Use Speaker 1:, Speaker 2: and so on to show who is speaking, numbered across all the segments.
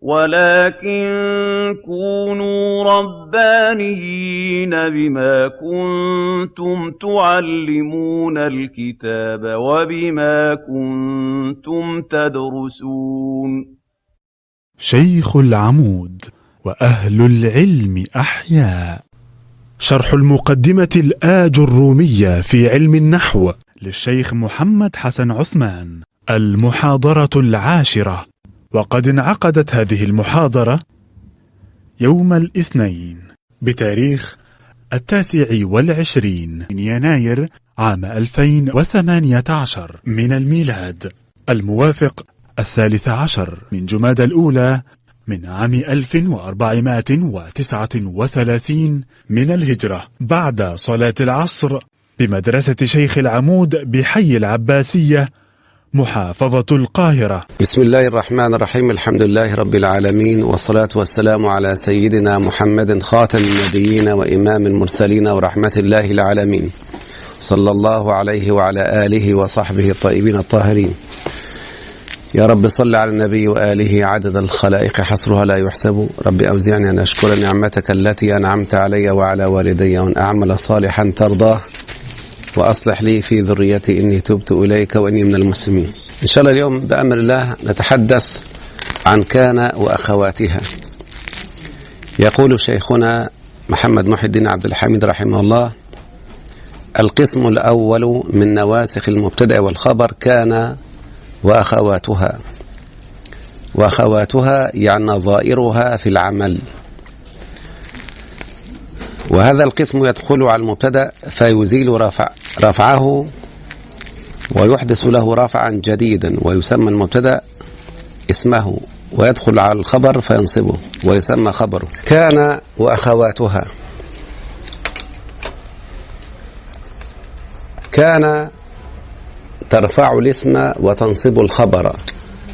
Speaker 1: ولكن كونوا ربانيين بما كنتم تعلمون الكتاب وبما كنتم تدرسون شيخ العمود وأهل العلم أحياء شرح المقدمة الآج الرومية في علم النحو للشيخ محمد حسن عثمان المحاضرة العاشرة وقد انعقدت هذه المحاضرة يوم الاثنين بتاريخ التاسع والعشرين من يناير عام 2018 من الميلاد الموافق الثالث عشر من جماد الأولى من عام 1439 من الهجرة بعد صلاة العصر بمدرسة شيخ العمود بحي العباسية محافظة القاهرة بسم الله الرحمن الرحيم الحمد لله رب العالمين والصلاة والسلام على سيدنا محمد خاتم النبيين وإمام المرسلين ورحمة الله العالمين صلى الله عليه وعلى آله وصحبه الطيبين الطاهرين يا رب صل على النبي وآله عدد الخلائق حصرها لا يحسب رب أوزعني أن أشكر نعمتك التي أنعمت علي وعلى والدي وأن أعمل صالحا ترضاه وأصلح لي في ذريتي إني تبت إليك وإني من المسلمين إن شاء الله اليوم بأمر الله نتحدث عن كان وأخواتها يقول شيخنا محمد محي الدين عبد الحميد رحمه الله القسم الأول من نواسخ المبتدأ والخبر كان وأخواتها وأخواتها يعني نظائرها في العمل وهذا القسم يدخل على المبتدا فيزيل رفع رفعه ويحدث له رفعا جديدا ويسمى المبتدا اسمه ويدخل على الخبر فينصبه ويسمى خبره كان واخواتها كان ترفع الاسم وتنصب الخبر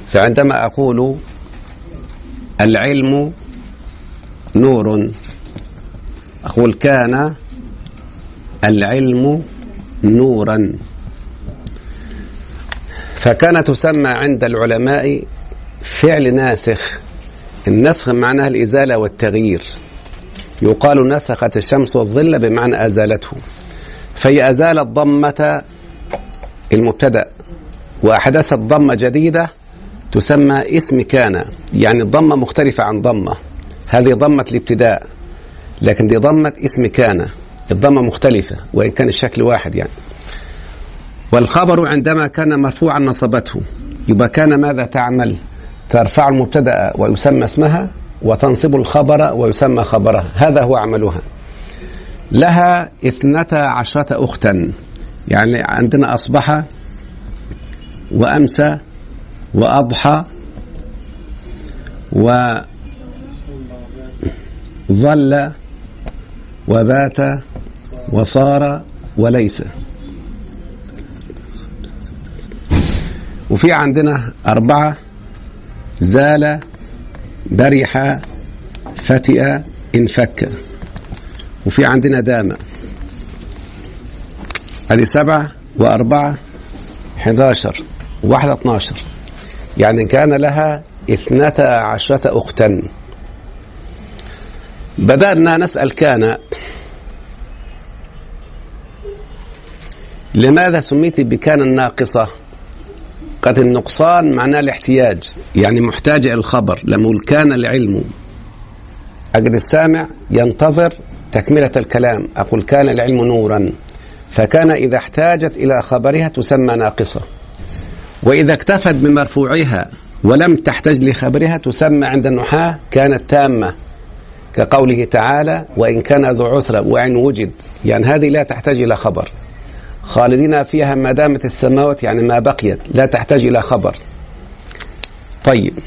Speaker 1: فعندما اقول العلم نور أقول كان العلم نورا فكان تسمى عند العلماء فعل ناسخ النسخ معناه الإزالة والتغيير يقال نسخت الشمس والظل بمعنى أزالته فهي أزالت ضمة المبتدأ وأحدثت ضمة جديدة تسمى اسم كان يعني الضمة مختلفة عن ضمة هذه ضمة الابتداء لكن دي ضمت اسم كان الضمة مختلفة وإن كان الشكل واحد يعني والخبر عندما كان مرفوعا نصبته يبقى كان ماذا تعمل ترفع المبتدأ ويسمى اسمها وتنصب الخبر ويسمى خبرها هذا هو عملها لها اثنتا عشرة أختا يعني عندنا أصبح وأمسى وأضحى وظل وبات وصار وليس وفي عندنا أربعة زال برح فتئ انفك وفي عندنا دام هذه سبعة وأربعة حداشر وواحدة اتناشر يعني كان لها اثنتا عشرة أختا بدأنا نسأل كان لماذا سميت بكان الناقصة قد النقصان معناه الاحتياج يعني محتاج الخبر لما كان العلم أجل السامع ينتظر تكملة الكلام أقول كان العلم نورا فكان إذا احتاجت إلى خبرها تسمى ناقصة وإذا اكتفت بمرفوعها ولم تحتج لخبرها تسمى عند النحاة كانت تامة كقوله تعالى وإن كان ذو عسرة وإن وجد يعني هذه لا تحتاج إلى خبر خالدين فيها ما دامت السماوات يعني ما بقيت لا تحتاج إلى خبر طيب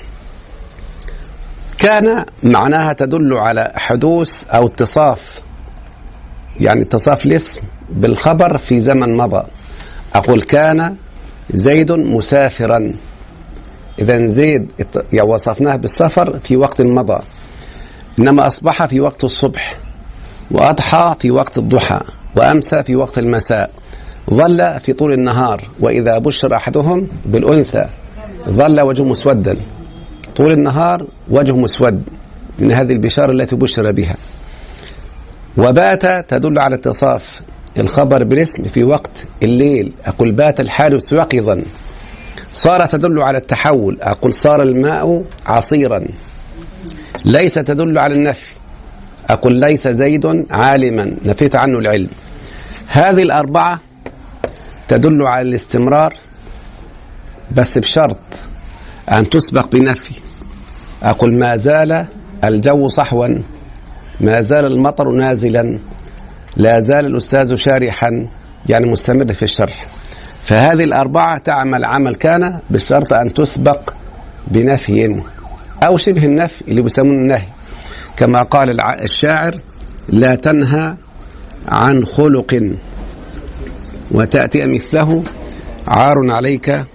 Speaker 1: كان معناها تدل على حدوث أو اتصاف يعني اتصاف الاسم بالخبر في زمن مضى أقول كان زيد مسافرا إذا زيد يعني وصفناه بالسفر في وقت مضى إنما أصبح في وقت الصبح وأضحى في وقت الضحى وأمسى في وقت المساء ظل في طول النهار وإذا بشر أحدهم بالأنثى ظل وجهه مسودا طول النهار وجهه مسود من هذه البشارة التي بشر بها وبات تدل على اتصاف الخبر بالاسم في وقت الليل أقول بات الحارس يقظا صار تدل على التحول أقول صار الماء عصيرا ليس تدل على النفي أقول ليس زيد عالما نفيت عنه العلم هذه الأربعة تدل على الاستمرار بس بشرط أن تسبق بنفي أقول ما زال الجو صحوا ما زال المطر نازلا لا زال الأستاذ شارحا يعني مستمر في الشرح فهذه الأربعة تعمل عمل كان بشرط أن تسبق بنفي أو شبه النفي اللي بيسمونه النهي كما قال الشاعر لا تنهى عن خلق وتأتي مثله عار عليك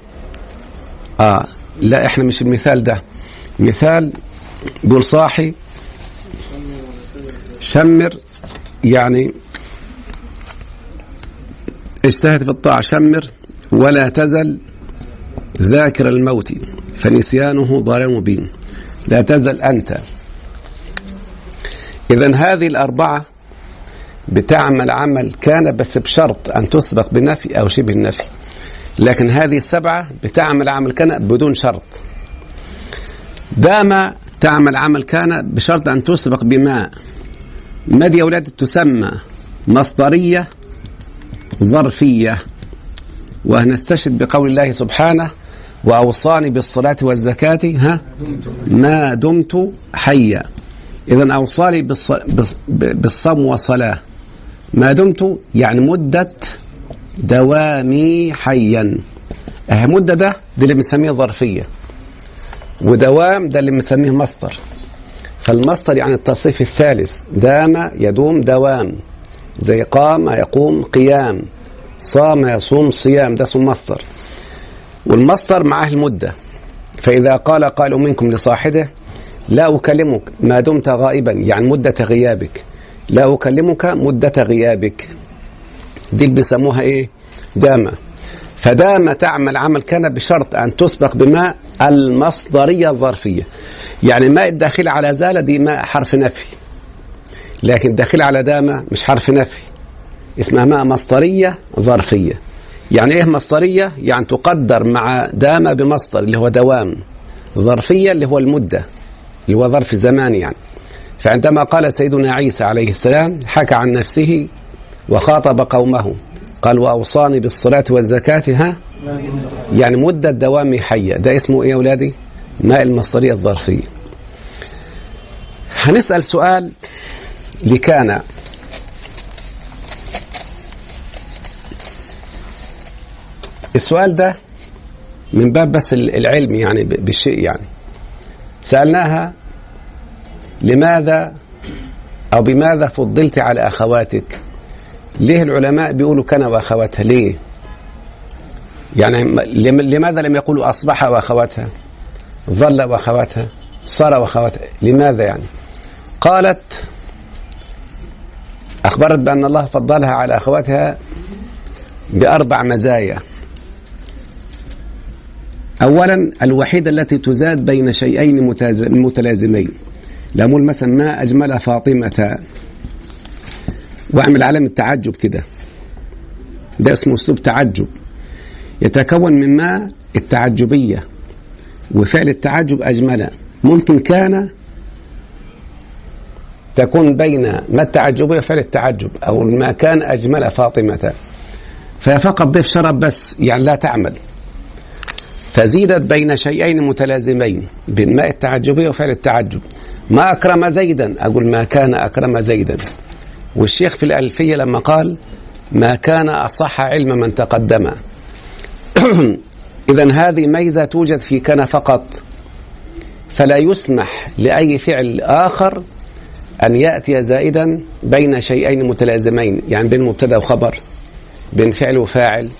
Speaker 1: آه لا احنا مش المثال ده مثال بيقول صاحي شمر يعني اجتهد في الطاعة شمر ولا تزل ذاكر الموت فنسيانه ضلال مبين لا تزل أنت إذا هذه الأربعة بتعمل عمل كان بس بشرط أن تسبق بنفي أو شبه النفي لكن هذه السبعة بتعمل عمل كان بدون شرط دام تعمل عمل كان بشرط أن تسبق بما ما دي أولاد تسمى مصدرية ظرفية وهنستشهد بقول الله سبحانه وأوصاني بالصلاة والزكاة ها ما دمت حيا إذا أوصاني بالصوم والصلاة ما دمت يعني مدة دوامي حيا أه، مدة ده دي اللي بنسميه ظرفية ودوام ده اللي بنسميه مصدر فالمصدر يعني التصريف الثالث دام يدوم دوام زي قام يقوم قيام صام يصوم صيام ده اسمه مصدر والمصدر معاه المدة فإذا قال قال منكم لصاحبه لا أكلمك ما دمت غائبا يعني مدة غيابك لا أكلمك مدة غيابك دي اللي بيسموها إيه دامة فدام تعمل عمل كان بشرط أن تسبق بما المصدرية الظرفية يعني ما الداخل على زال دي ماء حرف نفي لكن الداخل على دامة مش حرف نفي اسمها ماء مصدرية ظرفية يعني ايه مصدريه يعني تقدر مع دام بمصدر اللي هو دوام ظرفيه اللي هو المده اللي هو ظرف زمان يعني فعندما قال سيدنا عيسى عليه السلام حكى عن نفسه وخاطب قومه قال واوصاني بالصلاه والزكاه ها يعني مده دوام حيه ده اسمه ايه يا اولادي ماء المصدريه الظرفيه هنسال سؤال لكان السؤال ده من باب بس العلم يعني بالشيء يعني سألناها لماذا أو بماذا فضلت على أخواتك ليه العلماء بيقولوا كان وأخواتها ليه يعني لماذا لم يقولوا أصبح وأخواتها ظل وأخواتها صار وأخواتها لماذا يعني قالت أخبرت بأن الله فضلها على أخواتها بأربع مزايا أولا الوحيدة التي تزاد بين شيئين متلازمين لأقول مثلا ما أجمل فاطمة واعمل علامة تعجب كده ده اسمه أسلوب تعجب يتكون من ما التعجبية وفعل التعجب أجمل ممكن كان تكون بين ما التعجبية وفعل التعجب أو ما كان أجمل فاطمة فهي فقط ضيف شرب بس يعني لا تعمل فزيدت بين شيئين متلازمين بين ماء التعجبية وفعل التعجب ما أكرم زيدا أقول ما كان أكرم زيدا والشيخ في الألفية لما قال ما كان أصح علم من تقدم إذا هذه ميزة توجد في كان فقط فلا يسمح لأي فعل آخر أن يأتي زائدا بين شيئين متلازمين يعني بين مبتدأ وخبر بين فعل وفاعل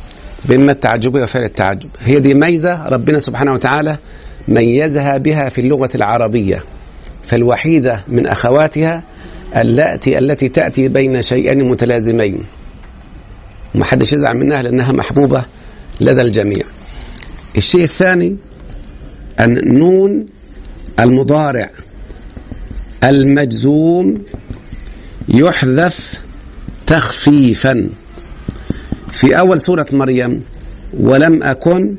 Speaker 1: بين ما التعجب وفعل التعجب هي دي ميزة ربنا سبحانه وتعالى ميزها بها في اللغة العربية فالوحيدة من أخواتها اللاتي التي تأتي بين شيئين متلازمين ما حدش يزعل منها لأنها محبوبة لدى الجميع الشيء الثاني أن نون المضارع المجزوم يحذف تخفيفا في أول سورة مريم ولم أكن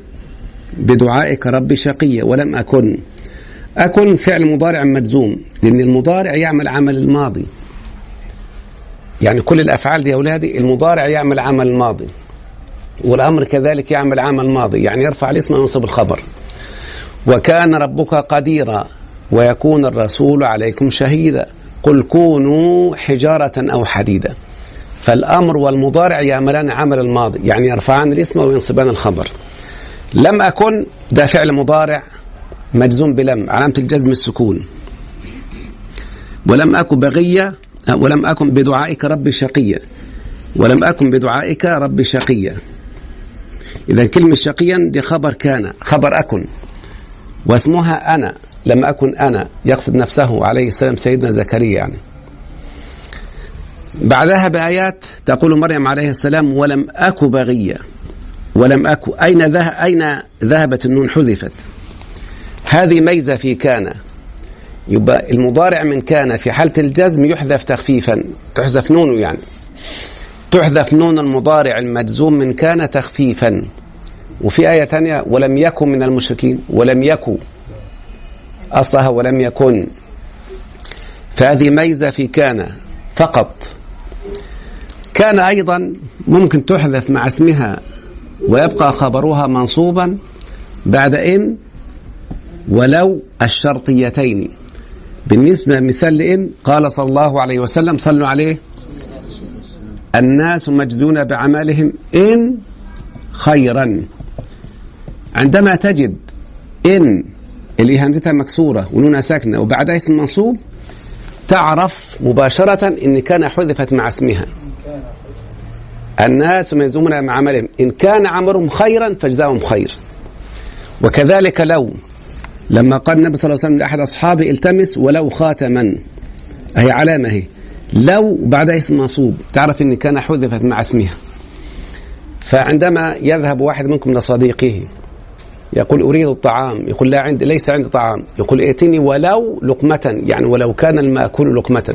Speaker 1: بدعائك ربي شقيا ولم أكن أكن فعل مضارع مجزوم لأن المضارع يعمل عمل الماضي يعني كل الأفعال دي يا أولادي المضارع يعمل عمل الماضي والأمر كذلك يعمل عمل ماضي يعني يرفع الاسم وينصب الخبر وكان ربك قديرا ويكون الرسول عليكم شهيدا قل كونوا حجارة أو حديدا فالأمر والمضارع يعملان عمل الماضي يعني يرفعان الاسم وينصبان الخبر لم أكن ده فعل مضارع مجزوم بلم علامة الجزم السكون ولم أكن بغية ولم أكن بدعائك ربي شقيا ولم أكن بدعائك ربي شقيا إذا كلمة شقيا دي خبر كان خبر أكن واسمها أنا لم أكن أنا يقصد نفسه عليه السلام سيدنا زكريا يعني بعدها بآيات تقول مريم عليه السلام ولم أك بغية ولم أك أين أين ذهبت النون حذفت هذه ميزة في كان يبقى المضارع من كان في حالة الجزم يحذف تخفيفا تحذف نونه يعني تحذف نون المضارع المجزوم من كان تخفيفا وفي آية ثانية ولم يكن من المشركين ولم يكن أصلها ولم يكن فهذه ميزة في كان فقط كان أيضا ممكن تحذف مع اسمها ويبقى خبرها منصوبا بعد إن ولو الشرطيتين بالنسبة مثال لإن قال صلى الله عليه وسلم صلوا عليه الناس مجزون بعملهم إن خيرا عندما تجد إن اللي همزتها مكسورة ونونها ساكنة وبعدها اسم منصوب تعرف مباشرة إن كان حذفت مع اسمها الناس ميزومون عملهم إن كان عملهم خيرا فجزاهم خير وكذلك لو لما قال النبي صلى الله عليه وسلم لأحد أصحابه التمس ولو خاتما هي علامة هي لو بعد اسم منصوب تعرف إن كان حذفت مع اسمها فعندما يذهب واحد منكم لصديقه يقول أريد الطعام يقول لا عند ليس عندي طعام يقول ائتني ولو لقمة يعني ولو كان المأكول لقمة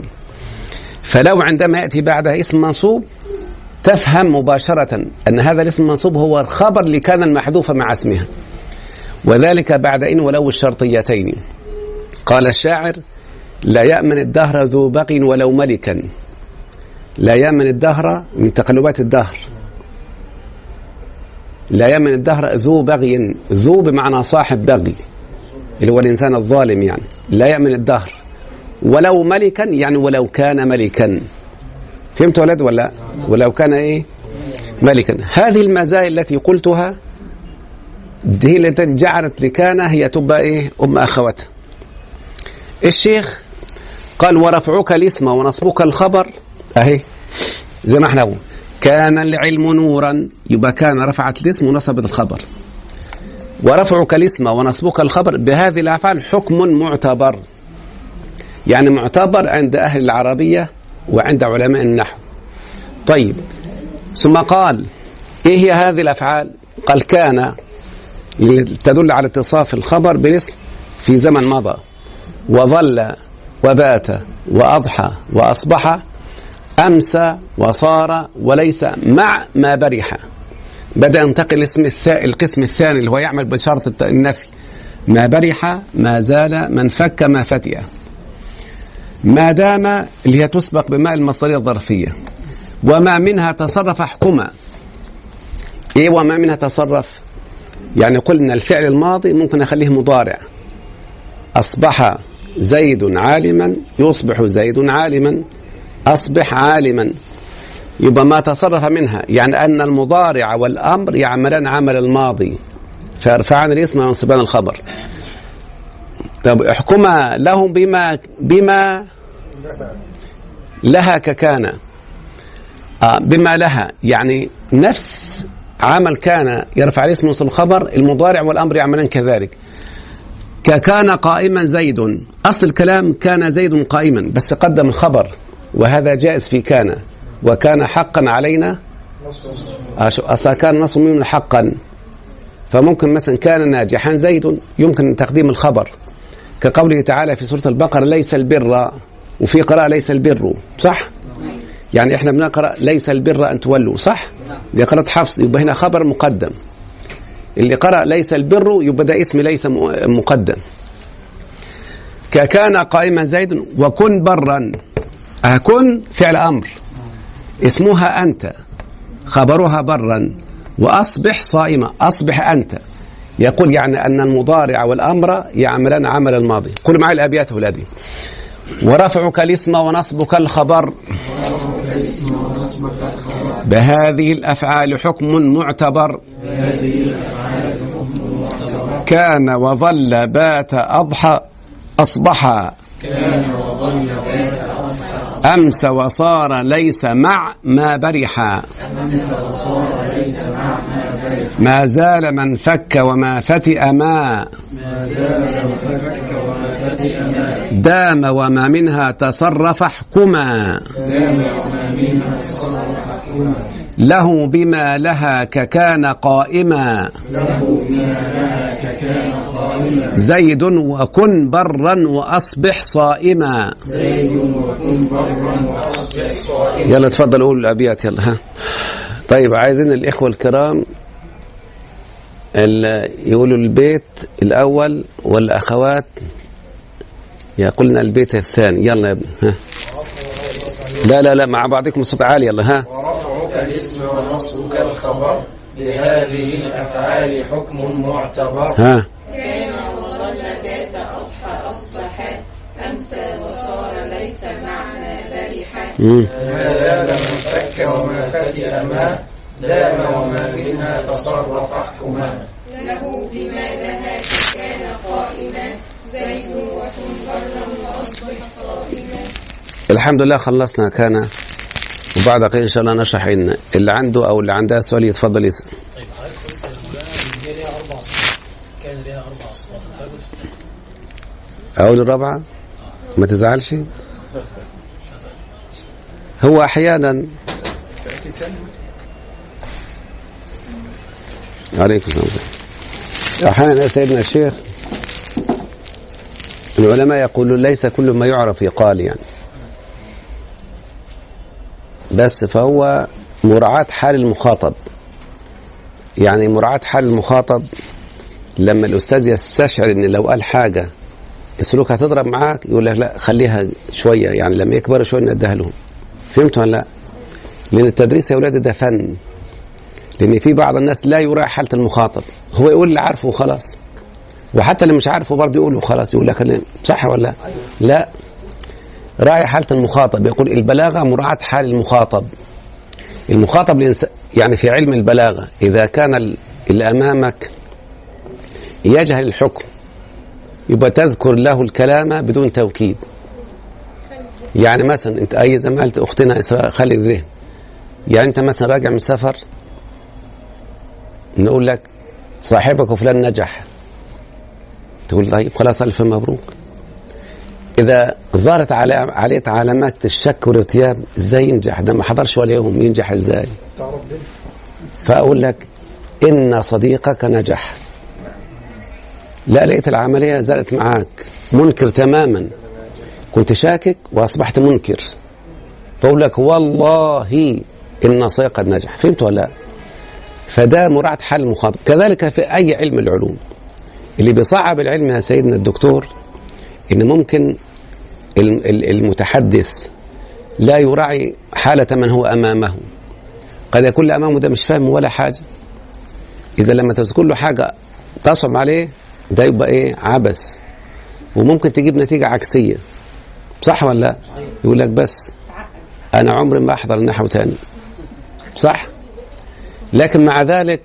Speaker 1: فلو عندما يأتي بعدها اسم منصوب تفهم مباشرة أن هذا الاسم المنصوب هو الخبر اللي كان المحذوف مع اسمها وذلك بعد إن ولو الشرطيتين قال الشاعر لا يأمن الدهر ذو بق ولو ملكا لا يأمن الدهر من تقلبات الدهر لا يأمن الدهر ذو بغي ذو بمعنى صاحب بغي اللي هو الإنسان الظالم يعني لا يأمن الدهر ولو ملكا يعني ولو كان ملكا فهمت ولد ولا ولو كان ايه ملكا هذه المزايا التي قلتها هي التي جعلت لكان هي تبقى ايه ام اخواتها الشيخ قال ورفعك الاسم ونصبك الخبر اهي زي ما احنا هو. كان العلم نورا يبقى كان رفعت الاسم ونصبت الخبر ورفعك الاسم ونصبك الخبر بهذه الافعال حكم معتبر يعني معتبر عند أهل العربية وعند علماء النحو طيب ثم قال إيه هي هذه الأفعال قال كان تدل على اتصاف الخبر بالاسم في زمن مضى وظل وبات وأضحى وأصبح أمسى وصار وليس مع ما برح بدأ ينتقل الاسم الثاء القسم الثاني اللي هو يعمل بشرط النفي ما برح ما زال من فك ما فتئ ما دام اللي هي تسبق بماء المصدرية الظرفية وما منها تصرف احكما ايه وما منها تصرف يعني قلنا الفعل الماضي ممكن اخليه مضارع اصبح زيد عالما يصبح زيد عالما اصبح عالما يبقى ما تصرف منها يعني ان المضارع والامر يعملان عمل الماضي فيرفعان الاسم وينصبان الخبر طب احكمها لهم بما بما لها ككان آه، بما لها يعني نفس عمل كان يرفع عليه اسم وصل الخبر المضارع والامر يعملان كذلك ككان قائما زيد اصل الكلام كان زيد قائما بس قدم الخبر وهذا جائز في كان وكان حقا علينا آه، اصل كان نص ميم حقا فممكن مثلا كان ناجحا زيد يمكن تقديم الخبر كقوله تعالى في سورة البقرة ليس البر وفي قراءة ليس البر صح؟ يعني احنا بنقرأ ليس البر أن تولوا صح؟ دي قراءة حفص يبقى هنا خبر مقدم اللي قرأ ليس البر يبقى ده اسم ليس مقدم ككان قائما زيد وكن برا أكن فعل أمر اسمها أنت خبرها برا وأصبح صائمة أصبح أنت يقول يعني أن المضارع والأمر يعملان عمل الماضي قل معي الأبيات أولادي ورفعك الاسم ونصبك الخبر بهذه الأفعال حكم معتبر كان وظل بات أضحى أصبح كان وظل بات أمس وصار ليس مع ما برحا ما زال من فك وما فتئ ما دام وما منها تصرف احكما له بما لها ككان قائما زيد وكن برا وأصبح صائما يلا تفضل قول الأبيات يلا ها طيب عايزين الإخوة الكرام يقولوا البيت الأول والأخوات يقولنا البيت الثاني يلا يا ابني ها لا لا لا مع بعضكم الصوت عالي يلا ها الاسم ونصبك الخبر لهذه الأفعال حكم معتبر ها كان وظل ذات أضحى أصبح أمسى وصار ليس معنى برح ما زال منفك وما فتئ ما دام وما منها تصرف حكما له بما لها كان قائما زيد وكن برا واصبح صائما الحمد لله خلصنا كان وبعد قليل ان شاء الله نشرح ان اللي عنده او اللي عندها سؤال يتفضل يسال طيب هي ليها اربع اصوات كان ليها اربع اصوات اقول الرابعه ما تزعلش هو احيانا عليكم السلام احيانا سيدنا الشيخ العلماء يقولون ليس كل ما يعرف يقال يعني بس فهو مراعاة حال المخاطب يعني مراعاة حال المخاطب لما الأستاذ يستشعر إن لو قال حاجة السلوك هتضرب معاك يقول لك لا خليها شوية يعني لما يكبروا شوية نديها لهم فهمت ولا لا؟ لأن التدريس يا ولاد ده فن لأن في بعض الناس لا يراعي حالة المخاطب هو يقول اللي عارفه وخلاص وحتى اللي مش عارفه برضه يقول وخلاص يقول لك صح ولا لا؟ لا راعي حالة المخاطب يقول البلاغة مراعاة حال المخاطب المخاطب يعني في علم البلاغة إذا كان اللي أمامك يجهل الحكم يبقى تذكر له الكلام بدون توكيد يعني مثلا انت اي زي ما قالت اختنا اسراء خلي الذهن يعني انت مثلا راجع من سفر نقول لك صاحبك فلان نجح تقول طيب خلاص الف مبروك إذا ظهرت عليه علامات الشك والارتياب إزاي ينجح ده ما حضرش ولا يوم ينجح إزاي فأقول لك إن صديقك نجح لا لقيت العملية زالت معاك منكر تماما كنت شاكك وأصبحت منكر فأقول لك والله إن صديقك نجح فهمت ولا لا فده مراعاة حل المخاطب كذلك في أي علم العلوم اللي بيصعب العلم يا سيدنا الدكتور ان ممكن المتحدث لا يراعي حالة من هو أمامه قد يكون اللي أمامه ده مش فاهم ولا حاجة إذا لما تذكر له حاجة تصعب عليه ده يبقى إيه عبث وممكن تجيب نتيجة عكسية صح ولا لا؟ يقول لك بس أنا عمري ما أحضر النحو تاني صح؟ لكن مع ذلك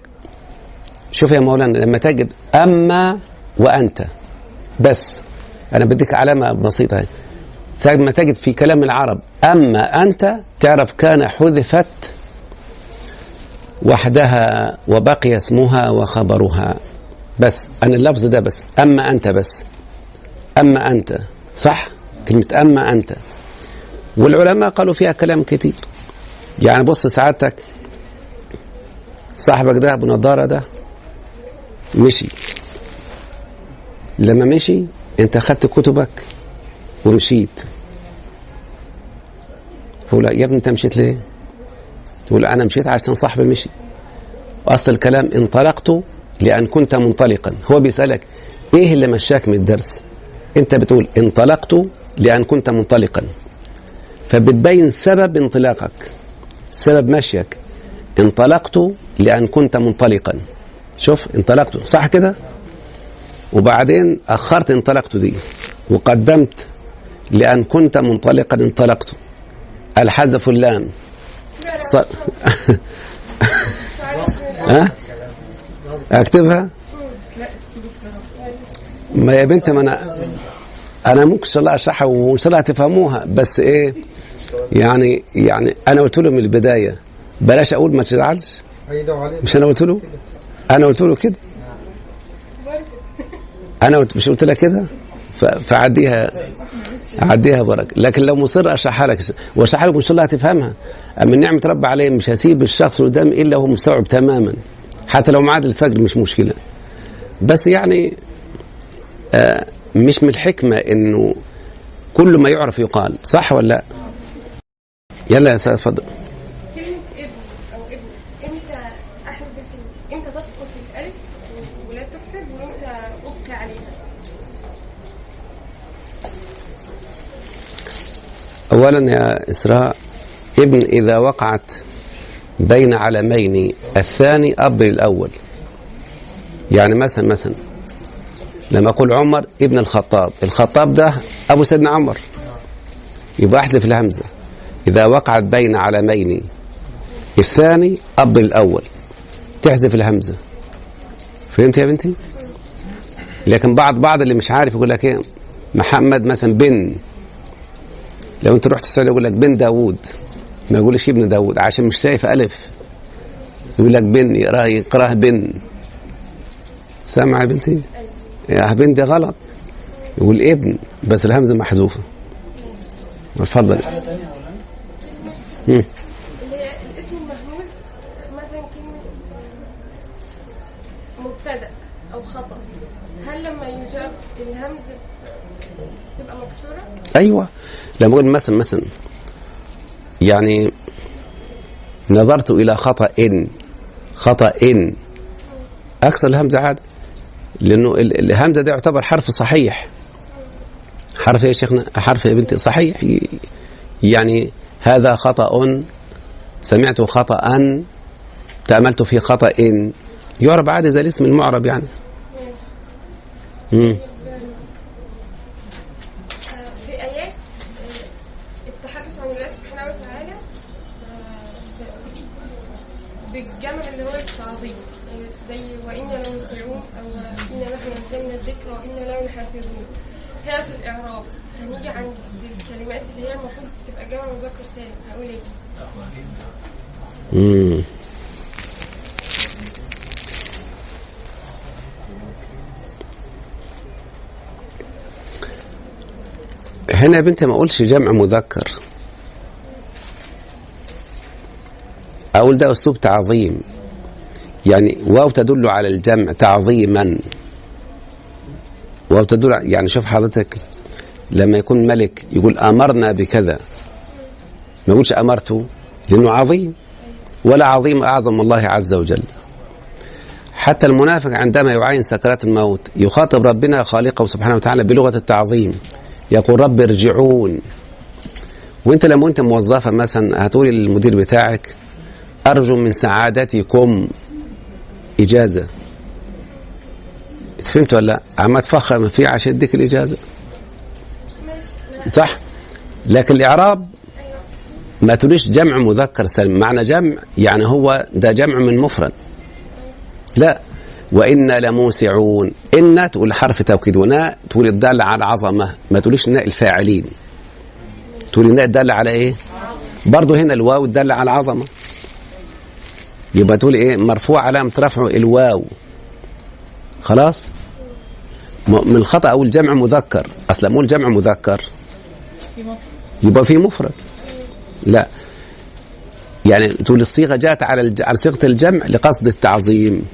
Speaker 1: شوف يا مولانا لما تجد أما وأنت بس انا بديك علامه بسيطه ما تجد في كلام العرب اما انت تعرف كان حذفت وحدها وبقي اسمها وخبرها بس انا اللفظ ده بس اما انت بس اما انت صح كلمه اما انت والعلماء قالوا فيها كلام كتير يعني بص سعادتك صاحبك ده ابو نضاره ده مشي لما مشي انت اخذت كتبك ومشيت هو يا ابني انت مشيت ليه؟ تقول انا مشيت عشان صاحبي مشي اصل الكلام انطلقت لان كنت منطلقا هو بيسالك ايه اللي مشاك من الدرس؟ انت بتقول انطلقت لان كنت منطلقا فبتبين سبب انطلاقك سبب مشيك انطلقت لان كنت منطلقا شوف انطلقت صح كده؟ وبعدين أخرت انطلقت دي وقدمت لأن كنت منطلقا انطلقت الحذف اللام ص... ها اكتبها ما يا بنت ما انا انا ممكن شاء الله اشرحها وان شاء الله تفهموها بس ايه يعني يعني انا قلت له من البدايه بلاش اقول ما تزعلش أيوة، مش انا قلت له انا قلت له كده انا مش قلت لك كده فعديها عديها بركه لكن لو مصر اشرحها لك واشرحها لك ان شاء الله هتفهمها اما نعمه رب عليا مش هسيب الشخص قدام الا وهو مستوعب تماما حتى لو معاد الفجر مش مشكله بس يعني آه، مش من الحكمه انه كل ما يعرف يقال صح ولا لا يلا يا سيد فضل أولا يا إسراء ابن إذا وقعت بين علمين الثاني أب الأول يعني مثلا مثلا لما أقول عمر ابن الخطاب الخطاب ده أبو سيدنا عمر يبقى أحذف الهمزة إذا وقعت بين علمين الثاني أب الأول تحذف الهمزة فهمت يا بنتي؟ لكن بعض بعض اللي مش عارف يقول لك ايه محمد مثلا بن لو انت رحت السعوديه يقول لك بن داوود ما يقولش ابن داوود عشان مش شايف الف يقول لك بن يقراه بن سامع يا بنتي يا بن دي غلط يقول ابن بس الهمزه محذوفه اتفضل الاسم مثلا مبتدا او خطا هل لما يجر الهمزة تبقى مكسوره ايوه لما أقول مثلا مثلا يعني نظرت إلى خطأ خطأ أكسر الهمزة عادة لأنه الهمزة ده يعتبر حرف صحيح حرف يا شيخنا حرف يا بنتي صحيح يعني هذا خطأ سمعت خطأ تأملت في خطأ يعرب عادي زي الاسم المعرب يعني امم يعني بالكلمات اللي هي المفروض تبقى جمع مذكر سالم هقول ايه؟ امم هنا يا بنتي ما اقولش جمع مذكر اقول ده اسلوب تعظيم يعني واو تدل على الجمع تعظيما واو تدل يعني شوف حضرتك لما يكون ملك يقول امرنا بكذا ما يقولش امرته لانه عظيم ولا عظيم اعظم الله عز وجل حتى المنافق عندما يعاين سكرات الموت يخاطب ربنا خالقه سبحانه وتعالى بلغه التعظيم يقول رب ارجعون وانت لما انت موظفه مثلا هتقولي للمدير بتاعك ارجو من سعادتكم اجازه فهمت ولا لا؟ عم تفخر فيه عشان يديك الاجازه صح لكن الإعراب ما تريش جمع مذكر سلم معنى جمع يعني هو ده جمع من مفرد لا وإنا لموسعون إن تقول حرف توكيد وناء تقول الدالة على العظمة ما تقولش ناء الفاعلين تقول الناء الدالة على إيه برضه هنا الواو الدالة على العظمة يبقى تقول إيه مرفوع علامة رفعه الواو خلاص من الخطأ أقول جمع مذكر أصلا مو جمع مذكر يبقى في مفرد لا يعني تقول الصيغه جاءت على على صيغه الجمع لقصد التعظيم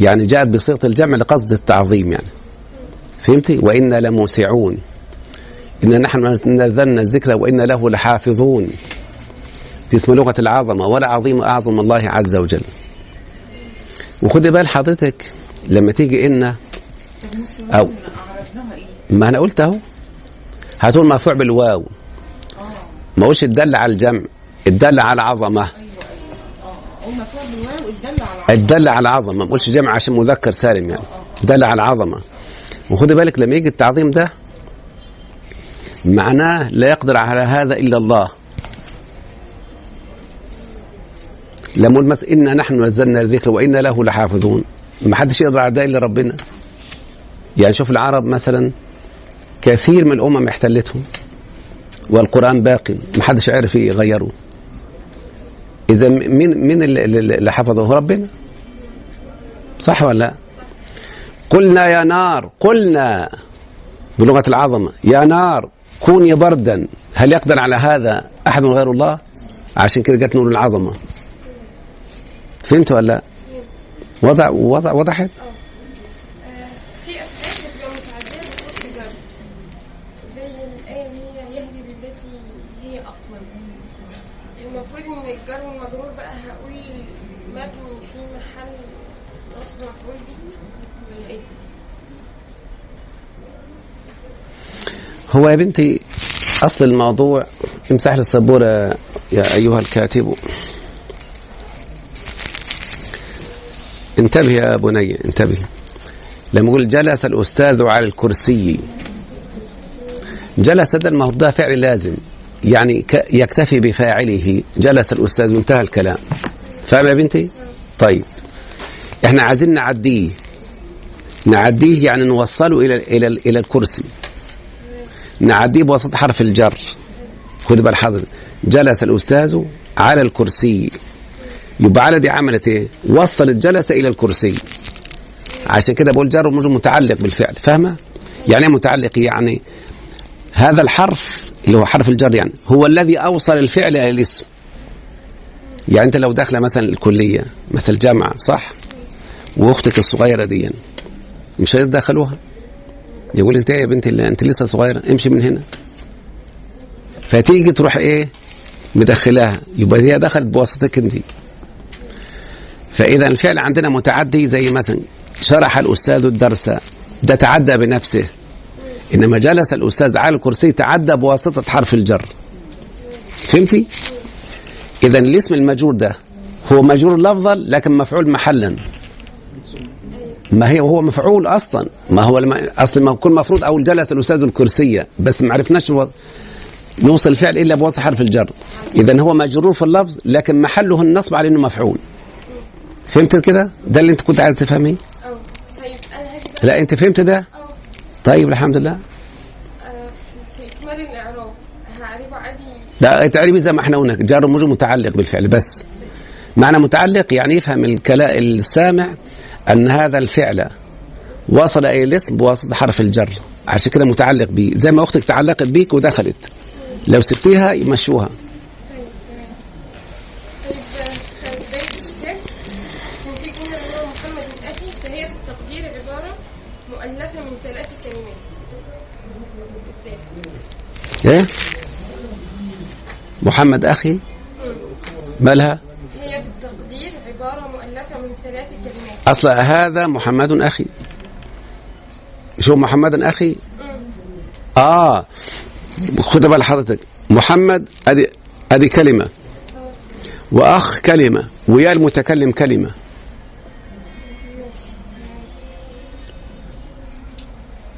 Speaker 1: يعني جاءت بصيغه الجمع لقصد التعظيم يعني فهمتي وانا لموسعون ان نحن نزلنا الذكر وانا له لحافظون دي اسم لغه العظمه ولا عظيم اعظم الله عز وجل وخدي بال حضرتك لما تيجي ان او ما انا قلت اهو هاتون مرفوع بالواو ما هوش الدل على الجمع الدل على عظمه الدل على عظمة ما قلتش جمع عشان مذكر سالم يعني الدل على عظمة وخد بالك لما يجي التعظيم ده معناه لا يقدر على هذا الا الله لما المس انا نحن نزلنا الذكر وانا له لحافظون ما حدش يقدر على ده الا ربنا يعني شوف العرب مثلا كثير من الامم احتلتهم والقران ما محدش عرف يغيره اذا مين مين اللي حفظه ربنا صح ولا لا قلنا يا نار قلنا بلغه العظمه يا نار كوني بردا هل يقدر على هذا احد غير الله عشان كده جت نور العظمه فهمت ولا لا وضع وضع وضحت هو يا بنتي أصل الموضوع امسح لي السبورة يا أيها الكاتب انتبه يا بني انتبه لما يقول جلس الأستاذ على الكرسي جلس هذا المفروض ده فعل لازم يعني يكتفي بفاعله جلس الأستاذ وانتهى الكلام فاهم يا بنتي؟ طيب احنا عايزين نعديه نعديه يعني نوصله إلى إلى إلى الكرسي نعديه بواسطة حرف الجر خذ بال حضرتك جلس الأستاذ على الكرسي يبقى على دي عملت ايه؟ وصل الجلسة إلى الكرسي عشان كده بقول جر مش متعلق بالفعل فاهمة؟ يعني ايه متعلق يعني هذا الحرف اللي هو حرف الجر يعني هو الذي أوصل الفعل إلى الاسم يعني أنت لو داخلة مثلا الكلية مثلا الجامعة صح؟ واختك الصغيرة دي يعني مش هيدخلوها يقول انت يا بنت الله انت لسه صغيره امشي من هنا فتيجي تروح ايه مدخلاها يبقى هي دخلت بواسطتك انت فاذا الفعل عندنا متعدي زي مثلا شرح الاستاذ الدرس ده تعدى بنفسه انما جلس الاستاذ على الكرسي تعدى بواسطه حرف الجر فهمتي اذا الاسم المجرور ده هو مجرور لفظا لكن مفعول محلا ما هي وهو مفعول اصلا ما هو الم... اصلا ما كل مفروض اول جلس الاستاذ الكرسيه بس ما عرفناش نوصل الفعل الا بوصف حرف الجر اذا هو مجرور في اللفظ لكن محله النصب على انه مفعول فهمت كده ده اللي انت كنت عايز تفهميه طيب لا انت فهمت ده طيب الحمد لله في اكمال الاعراب لا تعريبي زي ما احنا قلنا جار ومجرور متعلق بالفعل بس معنى متعلق يعني يفهم الكلاء السامع أن هذا الفعل وصل إلى الاسم بواسطة حرف الجر عشان كده متعلق بيه زي ما أختك تعلقت بيك ودخلت لو سبتيها يمشوها مؤلفة من ثلاث كلمات ايه محمد اخي مالها أصل هذا محمد أخي شو محمد أخي آه خد بال حضرتك محمد أدي أدي كلمة وأخ كلمة ويا المتكلم كلمة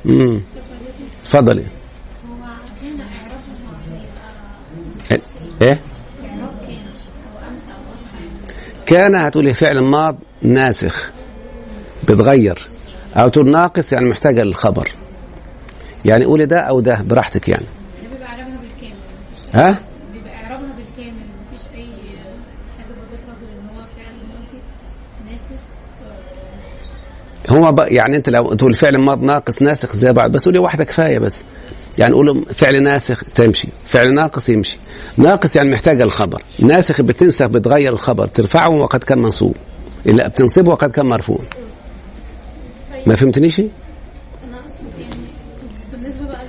Speaker 1: امم تفضلي ايه كان هتقولي فعل ماض ناسخ بتغير او تقول ناقص يعني محتاجه للخبر يعني قولي ده او ده براحتك يعني بيبقى اعرابها بالكامل ها بيبقى اعرابها بالكامل مفيش اي حاجه بضيفها غير
Speaker 2: ان هو فعل ناسخ هو آه، يعني انت لو تقول فعل ماض ناقص ناسخ زي بعض بس قولي واحده كفايه بس يعني قول فعل ناسخ تمشي فعل ناقص يمشي ناقص يعني محتاجه الخبر ناسخ بتنسخ بتغير الخبر ترفعه وقد كان منصوب الا بتنصبه وقد كان مرفوع
Speaker 1: ما
Speaker 2: فهمتنيش انا
Speaker 1: اقصد يعني بالنسبه بقى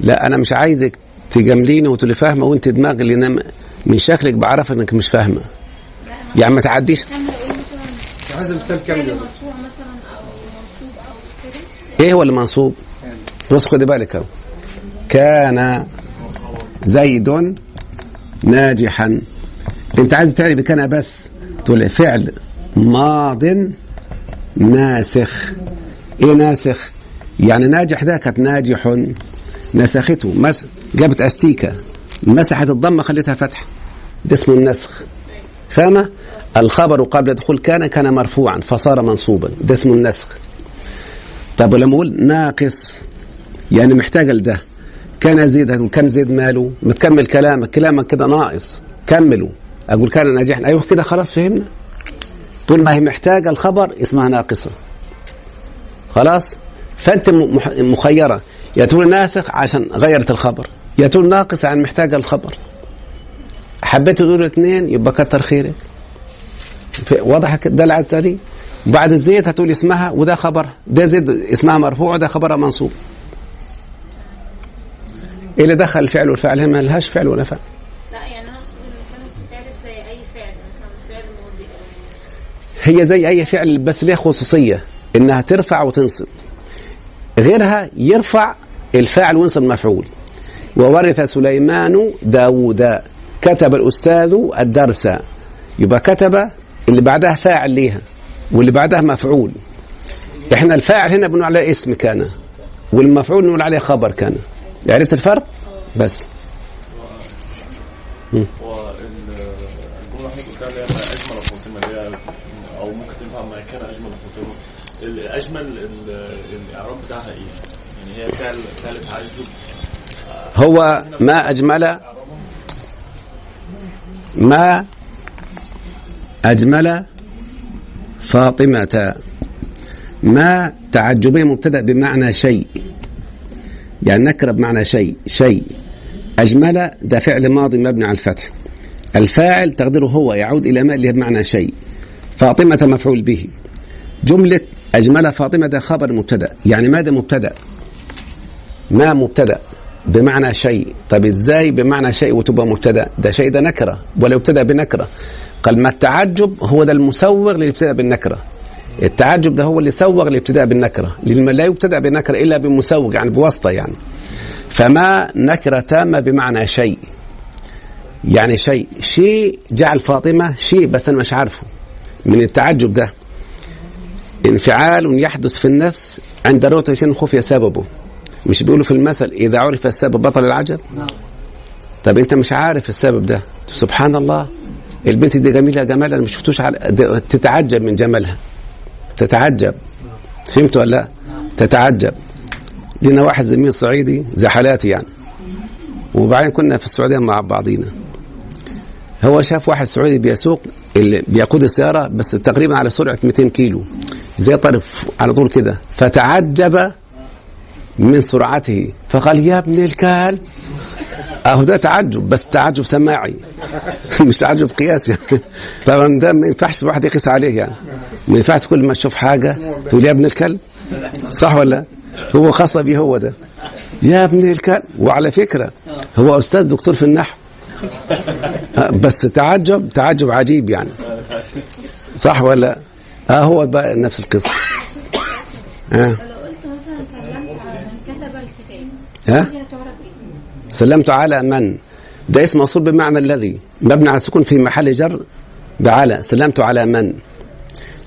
Speaker 1: لا انا مش عايزك تجامليني وتقولي فاهمه وانت دماغ لان من شكلك بعرف انك مش فاهمه يعني ما تعديش عايز مثال كامل ايه هو اللي منصوب بص خد بالك اهو كان زيد ناجحا انت عايز تعرف كان بس تقول فعل ماض ناسخ إيه ناسخ يعني ناجح ده كانت ناجح نسخته مس جابت أستيكة مسحت الضمة خليتها فتح ده اسمه النسخ فاهمة؟ الخبر قبل دخول كان كان مرفوعا فصار منصوبا ده اسمه النسخ طب لما أقول ناقص يعني محتاجة لده كان زيد كان زيد ماله متكمل كلامك كلامك كده ناقص كمله أقول كان ناجح أيوه كده خلاص فهمنا طول ما هي محتاجه الخبر اسمها ناقصه خلاص فانت مخيره يا تقول ناسخ عشان غيرت الخبر يا تقول ناقص عن محتاجه الخبر حبيت دول الاثنين يبقى كتر خيرك واضح ده العزري بعد الزيت هتقول اسمها وده خبر ده زيت اسمها مرفوع وده خبرها منصوب اللي دخل الفعل والفعل ما لهاش فعل ولا فعل هي زي اي فعل بس ليها خصوصيه انها ترفع وتنصب غيرها يرفع الفاعل وينصب المفعول وورث سليمان داوود كتب الأستاذ الدرس يبقى كتب اللي بعدها فاعل ليها واللي بعدها مفعول احنا الفاعل هنا بنقول عليه اسم كان والمفعول بنقول عليه خبر كان عرفت الفرق بس مم. اجمل الاعراب بتاعها ايه؟ يعني هي فعل تعجب هو ما اجمل ما اجمل فاطمه ما تعجبية مبتدا بمعنى شيء يعني نكره بمعنى شيء شيء أجمل ده فعل ماضي مبني على الفتح الفاعل تقديره هو يعود إلى ما اللي بمعنى شيء فاطمة مفعول به جملة أجمل فاطمة ده خبر مبتدأ يعني ماذا مبتدأ ما مبتدأ بمعنى شيء طب ازاي بمعنى شيء وتبقى مبتدا ده شيء ده نكره ولا يبتدا بنكره قال ما التعجب هو ده المسوغ للابتداء بالنكره التعجب ده هو اللي سوغ الابتداء بالنكره لا يبتدا بنكره الا بمسوغ يعني بواسطه يعني فما نكره تامه بمعنى شيء يعني شيء شيء جعل فاطمه شيء بس انا مش عارفه من التعجب ده انفعال يحدث في النفس عند رؤية شيء خفي سببه مش بيقولوا في المثل إذا عرف السبب بطل العجب نعم. طب أنت مش عارف السبب ده سبحان الله البنت دي جميلة جمالها أنا ما شفتوش على تتعجب من جمالها تتعجب فهمت ولا لا نعم. تتعجب لنا واحد زميل صعيدي زحلاتي يعني وبعدين كنا في السعودية مع بعضينا هو شاف واحد سعودي بيسوق اللي بيقود السيارة بس تقريبا على سرعة 200 كيلو زي طرف على طول كده فتعجب من سرعته فقال يا ابن الكلب اهو ده تعجب بس تعجب سماعي مش تعجب قياسي طبعا ده ما ينفعش الواحد يقيس عليه يعني ما ينفعش كل ما تشوف حاجه تقول يا ابن الكلب صح ولا هو خاصه بيه هو ده يا ابن الكلب وعلى فكره هو استاذ دكتور في النحو بس تعجب تعجب عجيب يعني صح ولا اه هو بقى نفس القصه اه ها؟ إيه؟ سلمت على من؟ ده اسم موصول بمعنى الذي مبني على السكون في محل جر بعلى سلمت على من؟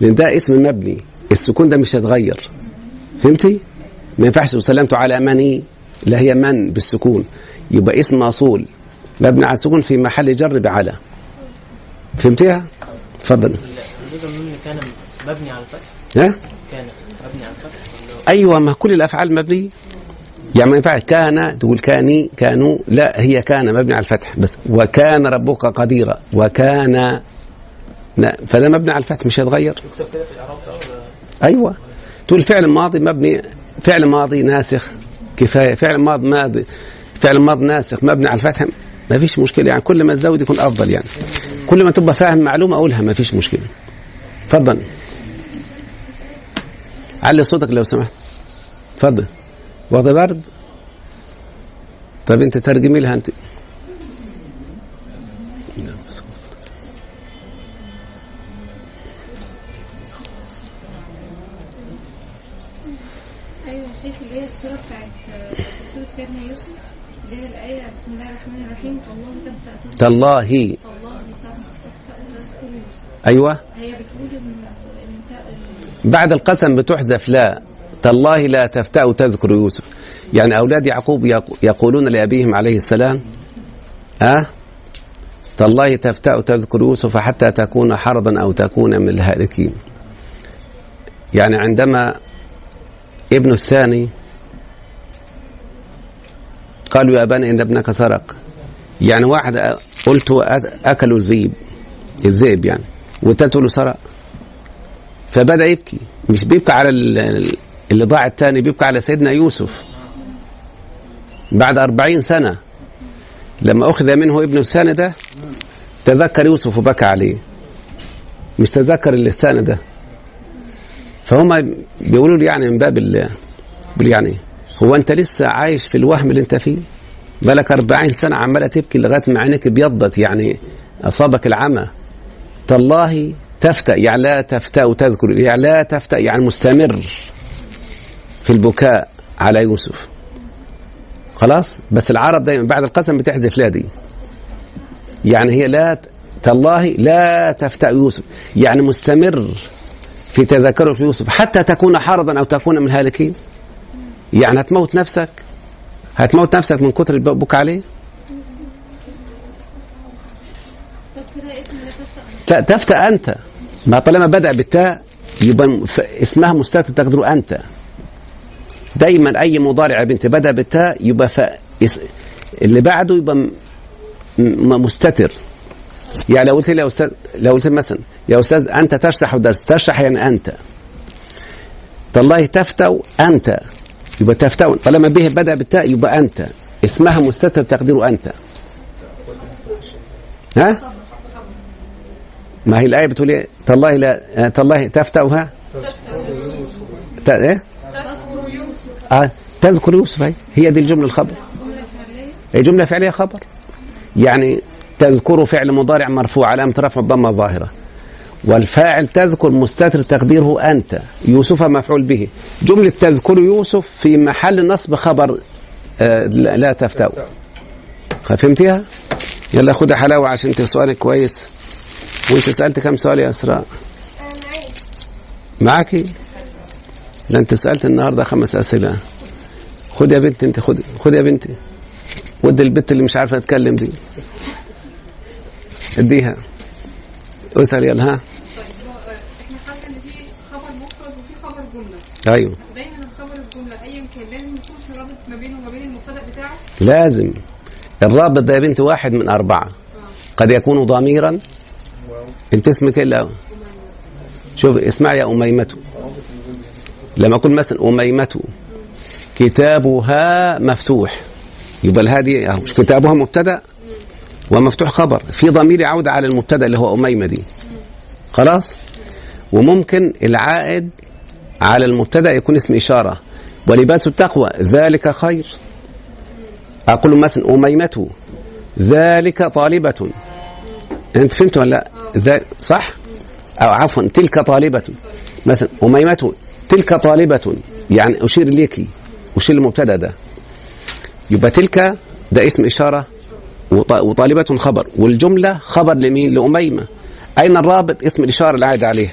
Speaker 1: لأن ده اسم مبني السكون ده مش هيتغير فهمتي؟ ما ينفعش سلمت على من لا هي من بالسكون يبقى اسم موصول مبني على في محل جر بعلى فهمتيها؟ تفضل كان مبني على الفتح ها؟ كان مبني على الفتح ايوه ما كل الافعال مبنيه يعني ما ينفعش كان تقول كاني كانوا لا هي كان مبني على الفتح بس وكان ربك قديرا وكان لا فده مبني على الفتح مش هيتغير ايوه تقول فعل ماضي مبني فعل ماضي ناسخ كفايه فعل ماضي ماضي فعل ماضي ناسخ مبني على الفتح ما فيش مشكله يعني كل ما تزود يكون افضل يعني كل ما تبقى فاهم معلومه اقولها ما فيش مشكله اتفضل علي صوتك لو سمحت اتفضل واخده برد طب انت ترجمي لها انت تالله أيوة بعد القسم بتحذف لا تالله لا تفتأ تذكر يوسف يعني أولاد يعقوب يقولون لأبيهم عليه السلام ها تالله تفتأ تذكر يوسف حتى تكون حرضا أو تكون من الهالكين يعني عندما ابن الثاني قالوا يا أبانا إن ابنك سرق يعني واحد قلت أكلوا الذئب الذئب يعني والتاني له سرق فبدأ يبكي مش بيبكي على اللي ضاع الثاني بيبكي على سيدنا يوسف بعد أربعين سنة لما أخذ منه ابن الثاني ده تذكر يوسف وبكى عليه مش تذكر اللي الثاني ده فهم بيقولوا لي يعني من باب ال يعني هو انت لسه عايش في الوهم اللي انت فيه بقالك 40 سنه عماله تبكي لغايه ما عينك ابيضت يعني اصابك العمى تالله تفتأ يعني لا تفتأ وتذكر يعني لا تفتأ يعني مستمر في البكاء على يوسف خلاص بس العرب دايما بعد القسم بتحذف لا دي يعني هي لا تالله لا تفتأ يوسف يعني مستمر في تذكره في يوسف حتى تكون حرضا او تكون من الهالكين يعني هتموت نفسك هتموت نفسك من كتر البكاء عليه تفتأ أنت ما طالما بدأ بالتاء يبقى اسمها مستتر تقدر أنت دايما أي مضارع يا بنت بدأ بالتاء يبقى ف... اللي بعده يبقى مستتر يعني لو قلت لي يا أستاذ لو قلت مثلا يا أستاذ أنت تشرح درس تشرح يعني أنت تالله تفتو أنت يبقى تفتون طالما به بدأ بالتاء يبقى أنت اسمها مستتر تقديره أنت ها ما هي الآية بتقول إيه تالله لا آه، تالله تذكر ت... إيه آه. تذكر يوسف هي هي دي الجملة الخبر هي جملة فعلية خبر يعني تذكر فعل مضارع مرفوع علامة رفع الضمة الظاهرة والفاعل تذكر مستتر تقديره أنت يوسف مفعول به جملة تذكر يوسف في محل نصب خبر آه، لا تفتأ فهمتيها؟ يلا خد حلاوة عشان انت سؤالك كويس وانت سألت كم سؤال يا أسراء؟ معاكي؟ لا انت سألت النهاردة خمس أسئلة خد يا بنتي انت خد خد يا بنتي ودي البت اللي مش عارفة تتكلم دي اديها اسأل يلا ها ايوه دايما الخبر الجمله ايا كان لازم يكون في رابط ما بينه وما بين المبتدا بتاعه لازم الرابط ده يا بنت واحد من اربعه آه. قد يكون ضميرا انت اسمك ايه الاول شوف اسمع يا اميمه لما اقول مثلا اميمه كتابها مفتوح يبقى الها دي مش كتابها مبتدا ومفتوح خبر في ضمير يعود على المبتدا اللي هو اميمه دي خلاص وممكن العائد على المبتدا يكون اسم اشاره ولباس التقوى ذلك خير اقول مثلا اميمه ذلك طالبه انت فهمت ولا لا صح او عفوا تلك طالبه مثلا اميمه تلك طالبه يعني اشير ليك اشير المبتدا ده يبقى تلك ده اسم اشاره وطالبه خبر والجمله خبر لمين لاميمه اين الرابط اسم الاشاره اللي قاعد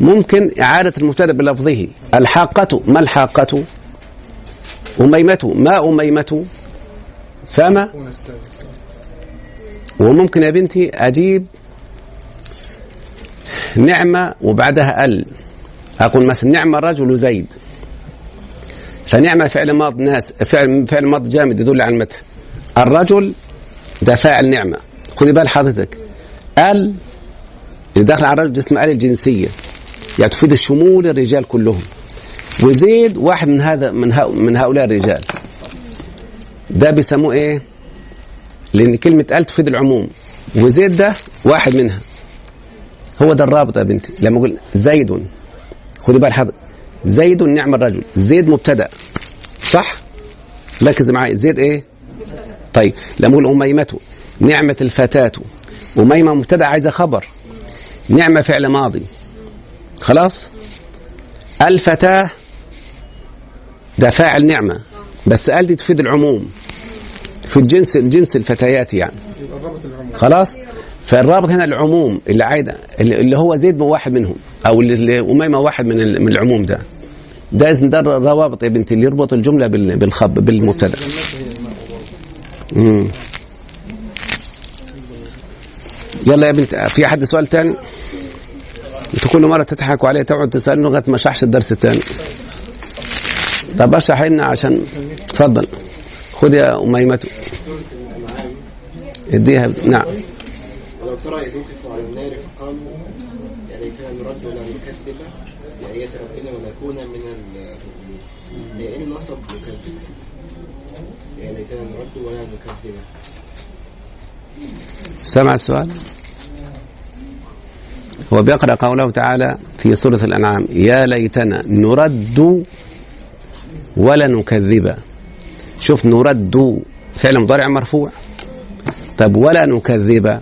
Speaker 1: ممكن إعادة المبتدأ بلفظه الحاقة ما الحاقة أميمة ما أميمة فما وممكن يا بنتي أجيب نعمة وبعدها ال أقول مثلا نعمة الرجل زيد فنعمة فعل ماض ناس فعل فعل ماض جامد يدل على متى الرجل ده فاعل نعمة خذي بال حضرتك ال اللي داخل على الرجل اسمه ال الجنسية يعني تفيد شمول الرجال كلهم وزيد واحد من هذا من من هؤلاء الرجال ده بيسموه ايه لان كلمه ال تفيد العموم وزيد ده واحد منها هو ده الرابط يا بنتي لما اقول زيد خدي بال حضرتك زيد نعم الرجل زيد مبتدا صح ركز معايا زيد ايه طيب لما اقول اميمته نعمه الفتاه اميمه مبتدا عايزه خبر نعمه فعل ماضي خلاص الفتاة ده فاعل نعمة بس قال دي تفيد العموم في الجنس الجنس الفتيات يعني خلاص فالرابط هنا العموم اللي عايده اللي هو زيد واحد منهم او اللي اميمه واحد من من العموم ده ده اسم ده الروابط يا بنتي اللي يربط الجمله بالخب بالمبتدا يلا يا بنت في حد سؤال تاني انت كل مره تضحكوا عليه تقعد تسالني لغايه ما شرحش الدرس الثاني طب اشرح لنا عشان اتفضل خد يا اميمته اديها نعم ولو ترى اذ على النار فقالوا يعني كان ولا نكذب بآية ربنا ونكون من المؤمنين لأن نصب يا يعني كان ولا نكذب سمع السؤال؟ هو بيقرأ قوله تعالى في سورة الأنعام يا ليتنا نرد ولا نكذب شوف نرد فعل مضارع مرفوع طب ولا نكذب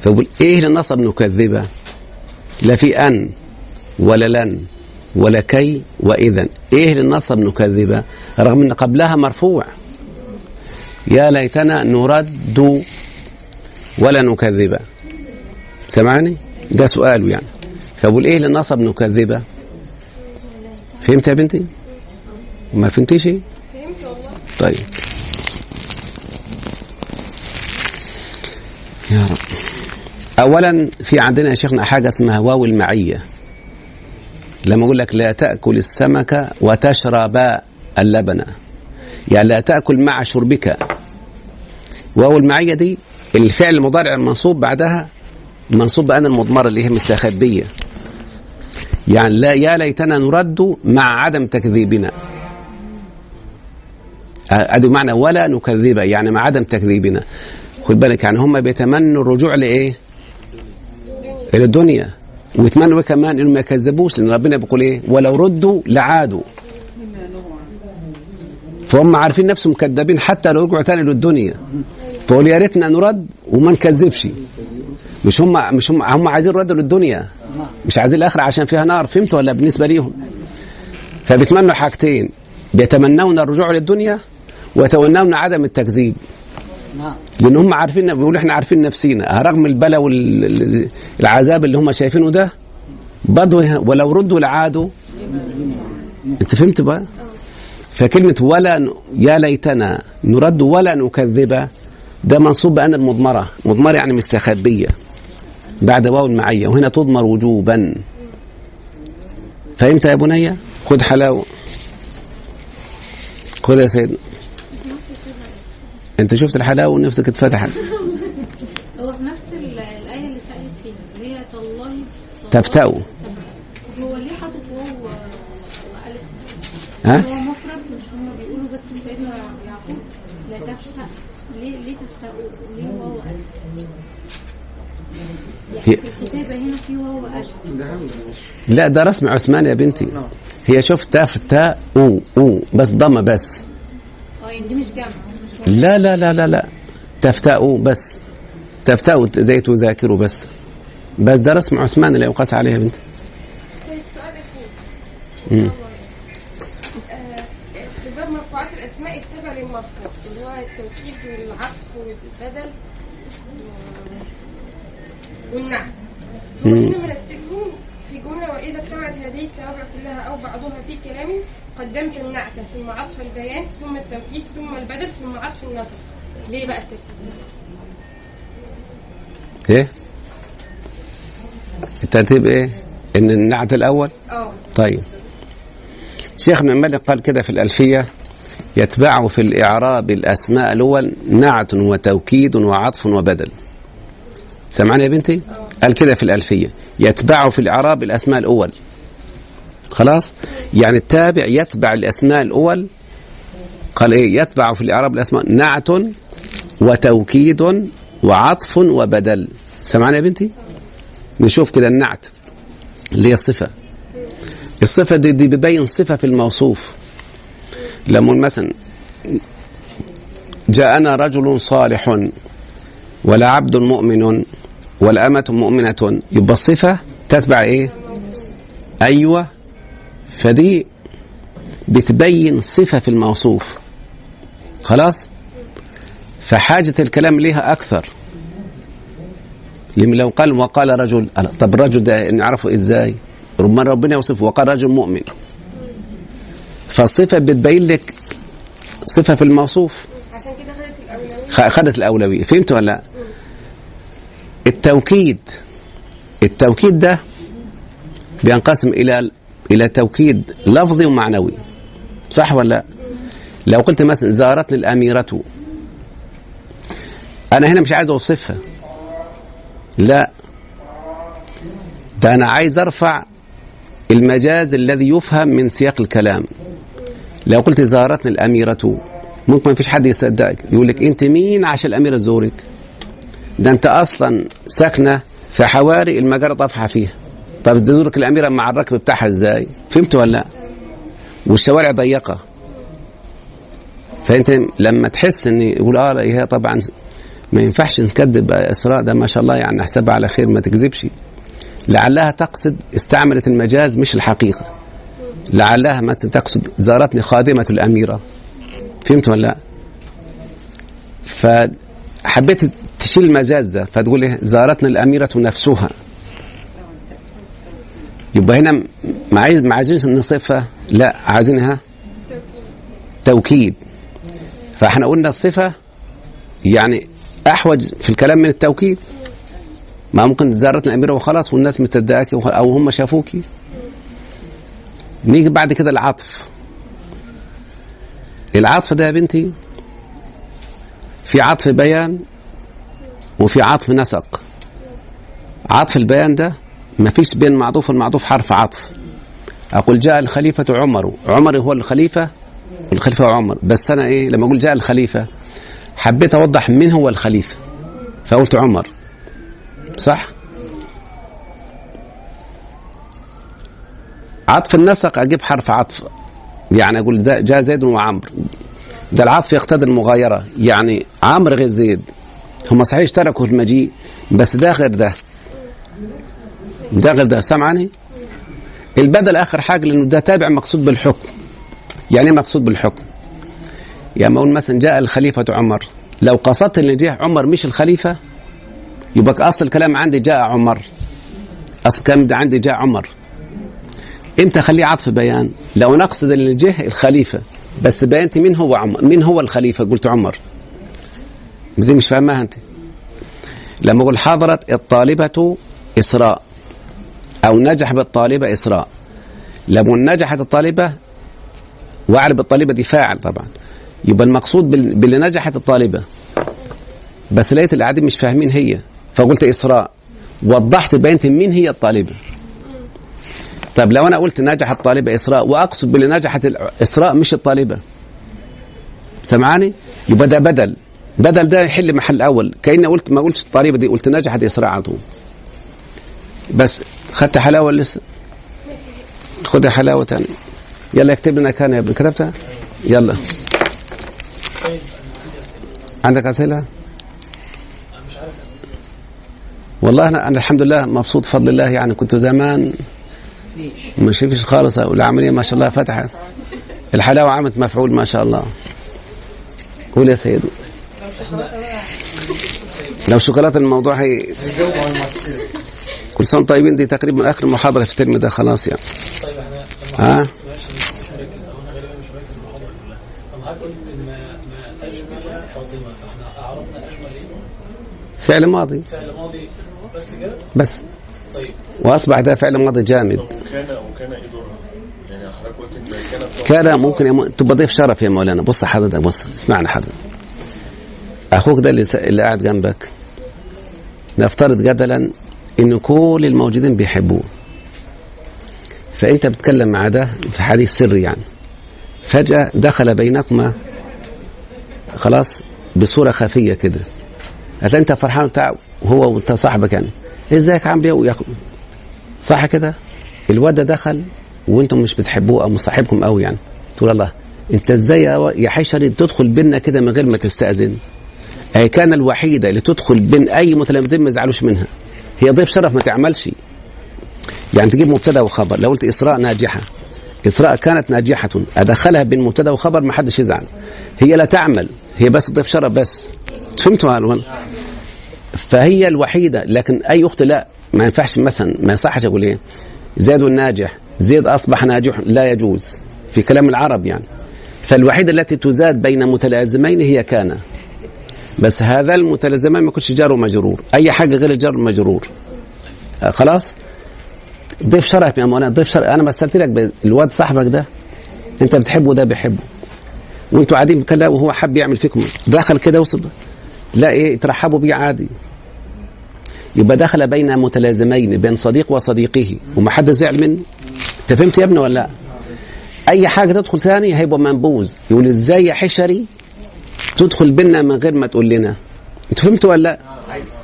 Speaker 1: فبقول ايه لنصب نكذب لا في ان ولا لن ولا كي واذا ايه لنصب نكذب رغم ان قبلها مرفوع يا ليتنا نرد ولا نكذب سمعني ده سؤاله يعني فبقول ايه لنصب نكذبه فهمت يا بنتي ما فهمتيش فهمت والله طيب يا رب اولا في عندنا يا شيخنا حاجه اسمها واو المعيه لما اقول لك لا تاكل السمك وتشرب اللبن يعني لا تاكل مع شربك واو المعيه دي الفعل المضارع المنصوب بعدها منصوب بأن المضمرة اللي هي مستخبية يعني لا يا ليتنا نرد مع عدم تكذيبنا ادي معنى ولا نكذب يعني مع عدم تكذيبنا خد بالك يعني هم بيتمنوا الرجوع لايه؟ الى الدنيا ويتمنوا كمان انهم ما يكذبوش لان ربنا بيقول ايه؟ ولو ردوا لعادوا فهم عارفين نفسهم كذابين حتى لو رجعوا تاني للدنيا فقول يا ريتنا نرد وما نكذبش مش هم مش هم هم عايزين رد للدنيا مش عايزين الاخره عشان فيها نار فهمت ولا بالنسبه ليهم فبيتمنوا حاجتين بيتمنون الرجوع للدنيا ويتمنون عدم التكذيب لان هم عارفين بيقولوا احنا عارفين نفسينا رغم البلاء والعذاب اللي هم شايفينه ده بدو ولو ردوا لعادوا انت فهمت بقى فكلمه ولا يا ليتنا نرد ولا نكذب ده منصوب بأن المضمرة مضمرة يعني مستخبية بعد واو المعية وهنا تضمر وجوبا فهمت يا بني خد حلاوة خد يا سيدنا انت شفت الحلاوة ونفسك اتفتحت هو في نفس الآية اللي سألت فيها اللي هي تالله تفتأوا هو ليه حاطط واو وألف ها؟ هي لا ده رسم عثمان يا بنتي هي شوف تاء في او او بس ضمه بس دي مش لا لا لا لا لا تفتاؤوا بس تفتاؤوا زي تذاكروا بس بس ده رسم عثمان لا يقاس عليه يا بنتي طيب سؤال اخير والنحو في جملة وإذا اجتمعت هذه التوابع كلها أو بعضها في كلام قدمت النعت ثم عطف البيان ثم التوكيد ثم البدل ثم عطف النصر ليه بقى الترتيب؟ ايه؟ الترتيب ايه؟ ان النعت الاول؟ اه طيب شيخنا الملك قال كده في الألفية يتبع في الإعراب الأسماء الأول نعت وتوكيد وعطف وبدل سمعان يا بنتي قال كده في الألفية يتبع في الإعراب الأسماء الأول خلاص يعني التابع يتبع الأسماء الأول قال إيه يتبع في الإعراب الأسماء نعت وتوكيد وعطف وبدل سمعان يا بنتي نشوف كده النعت اللي هي الصفة الصفة دي, دي بتبين صفة في الموصوف لما مثلا جاءنا رجل صالح ولا عبد مؤمن ولا أمة مؤمنة يبقى الصفة تتبع إيه؟ أيوة فدي بتبين صفة في الموصوف خلاص؟ فحاجة الكلام ليها أكثر لما لو قال وقال رجل طب الرجل ده نعرفه إزاي؟ ربما ربنا يوصفه وقال رجل مؤمن فالصفة بتبين لك صفة في الموصوف عشان كده خدت الأولوية فهمت ولا لا التوكيد التوكيد ده بينقسم إلى إلى توكيد لفظي ومعنوي صح ولا لا لو قلت مثلا زارتني الأميرة أنا هنا مش عايز أوصفها لا ده أنا عايز أرفع المجاز الذي يفهم من سياق الكلام لو قلت زارتني الأميرة ممكن ما فيش حد يصدقك يقول لك انت مين عشان الاميره تزورك ده انت اصلا ساكنه في حواري المجره طافحه فيها طب تزورك الاميره مع الركب بتاعها ازاي فهمت ولا لا والشوارع ضيقه فانت لما تحس ان يقول اه هي طبعا ما ينفعش نكذب اسراء ده ما شاء الله يعني حسابها على خير ما تكذبش لعلها تقصد استعملت المجاز مش الحقيقه لعلها مثلا تقصد زارتني خادمه الاميره فهمت ولا لا؟ فحبيت تشيل المزازة فتقول إيه زارتنا الأميرة نفسها يبقى هنا ما عايزينش نصفها لا عايزينها توكيد فاحنا قلنا الصفة يعني أحوج في الكلام من التوكيد ما ممكن زارتنا الأميرة وخلاص والناس مستدعاكي أو هم شافوكي نيجي بعد كده العطف العطف ده يا بنتي في عطف بيان وفي عطف نسق عطف البيان ده ما فيش بين معطوف والمعطوف حرف عطف اقول جاء الخليفه عمر عمر هو الخليفه الخليفه عمر بس انا ايه لما اقول جاء الخليفه حبيت اوضح مين هو الخليفه فقلت عمر صح عطف النسق اجيب حرف عطف يعني أقول جاء زيد وعمرو ده العطف يقتضي المغايرة يعني عمرو غير زيد هم صحيح اشتركوا في المجيء بس ده غير ده ده غير ده سامعني البدل آخر حاجة لأنه ده تابع مقصود بالحكم يعني ايه مقصود بالحكم يعني أقول مثلا جاء الخليفة عمر لو قصدت ان جه عمر مش الخليفة يبقى أصل الكلام عندي جاء عمر أصل الكلام عندي جاء عمر امتى اخليه عطف بيان لو نقصد الجه الخليفه بس بيانتي مين هو عمر مين هو الخليفه قلت عمر دي مش فاهمها انت لما اقول حضرت الطالبه اسراء او نجح بالطالبه اسراء لما نجحت الطالبه واعرف الطالبه دي فاعل طبعا يبقى المقصود باللي نجحت الطالبه بس لقيت القاعدين مش فاهمين هي فقلت اسراء وضحت بيانتي مين هي الطالبه طيب لو أنا قلت نجح الطالبة إسراء وأقصد باللي نجحت إسراء مش الطالبة سمعاني يبقى ده بدل بدل ده يحل محل أول كأني قلت ما قلتش الطالبة دي قلت نجحت إسراء على طول بس خدت حلاوة لسه خد حلاوة تاني يلا اكتب لنا كان يا ابن كتبتها يلا عندك أسئلة؟ والله أنا, أنا الحمد لله مبسوط بفضل الله يعني كنت زمان ما شفتش خالص والعملية ما شاء الله فتحت الحلاوة عملت مفعول ما شاء الله قول يا سيدي لو شوكولاتة الموضوع هي كل سنة طيبين دي تقريبا آخر محاضرة في الترم ده خلاص يعني ها فعل ماضي فعل ماضي بس كده بس طيب. وأصبح ده فعل ماضي جامد يعني كان ممكن تبقى ضيف شرف يا مولانا بص حضرتك بص اسمعنا حضرتك اخوك ده اللي, س... اللي قاعد جنبك نفترض جدلا ان كل الموجودين بيحبوه فانت بتتكلم مع ده في حديث سري يعني فجاه دخل بينكما خلاص بصوره خفيه كده هتلاقي انت فرحان بتاع هو وانت صاحبك يعني ازيك عامل ايه وياخد صح كده الواد ده دخل وانتم مش بتحبوه او مصاحبكم قوي يعني تقول الله انت ازاي يا حشري تدخل بينا كده من غير ما تستاذن هي كان الوحيده اللي تدخل بين اي متلمذين ما يزعلوش منها هي ضيف شرف ما تعملش يعني تجيب مبتدا وخبر لو قلت اسراء ناجحه اسراء كانت ناجحه ادخلها بين مبتدا وخبر ما حدش يزعل هي لا تعمل هي بس ضيف شرف بس فهمتوا فهي الوحيده لكن اي اخت لا ما ينفعش مثلا ما يصحش اقول ايه زيد الناجح زيد
Speaker 2: اصبح ناجح لا يجوز في كلام العرب يعني فالوحيده التي تزاد بين متلازمين هي كان بس هذا المتلازمين ما يكونش جار ومجرور اي حاجه غير الجار المجرور آه، خلاص ضيف شرف يا مولانا ضيف شرف انا مثلت لك الواد صاحبك ده
Speaker 1: انت
Speaker 2: بتحبه ده بيحبه وانتوا قاعدين كده وهو حب يعمل فيكم دخل كده وصل لا
Speaker 1: ايه
Speaker 2: ترحبوا
Speaker 1: بيه عادي يبقى دخل بين متلازمين بين صديق وصديقه ومحدش زعل منه انت فهمت يا ابني ولا لا اي حاجه تدخل ثاني هيبقى منبوذ يقول ازاي يا حشري تدخل بينا من غير ما تقول لنا انت فهمت ولا لا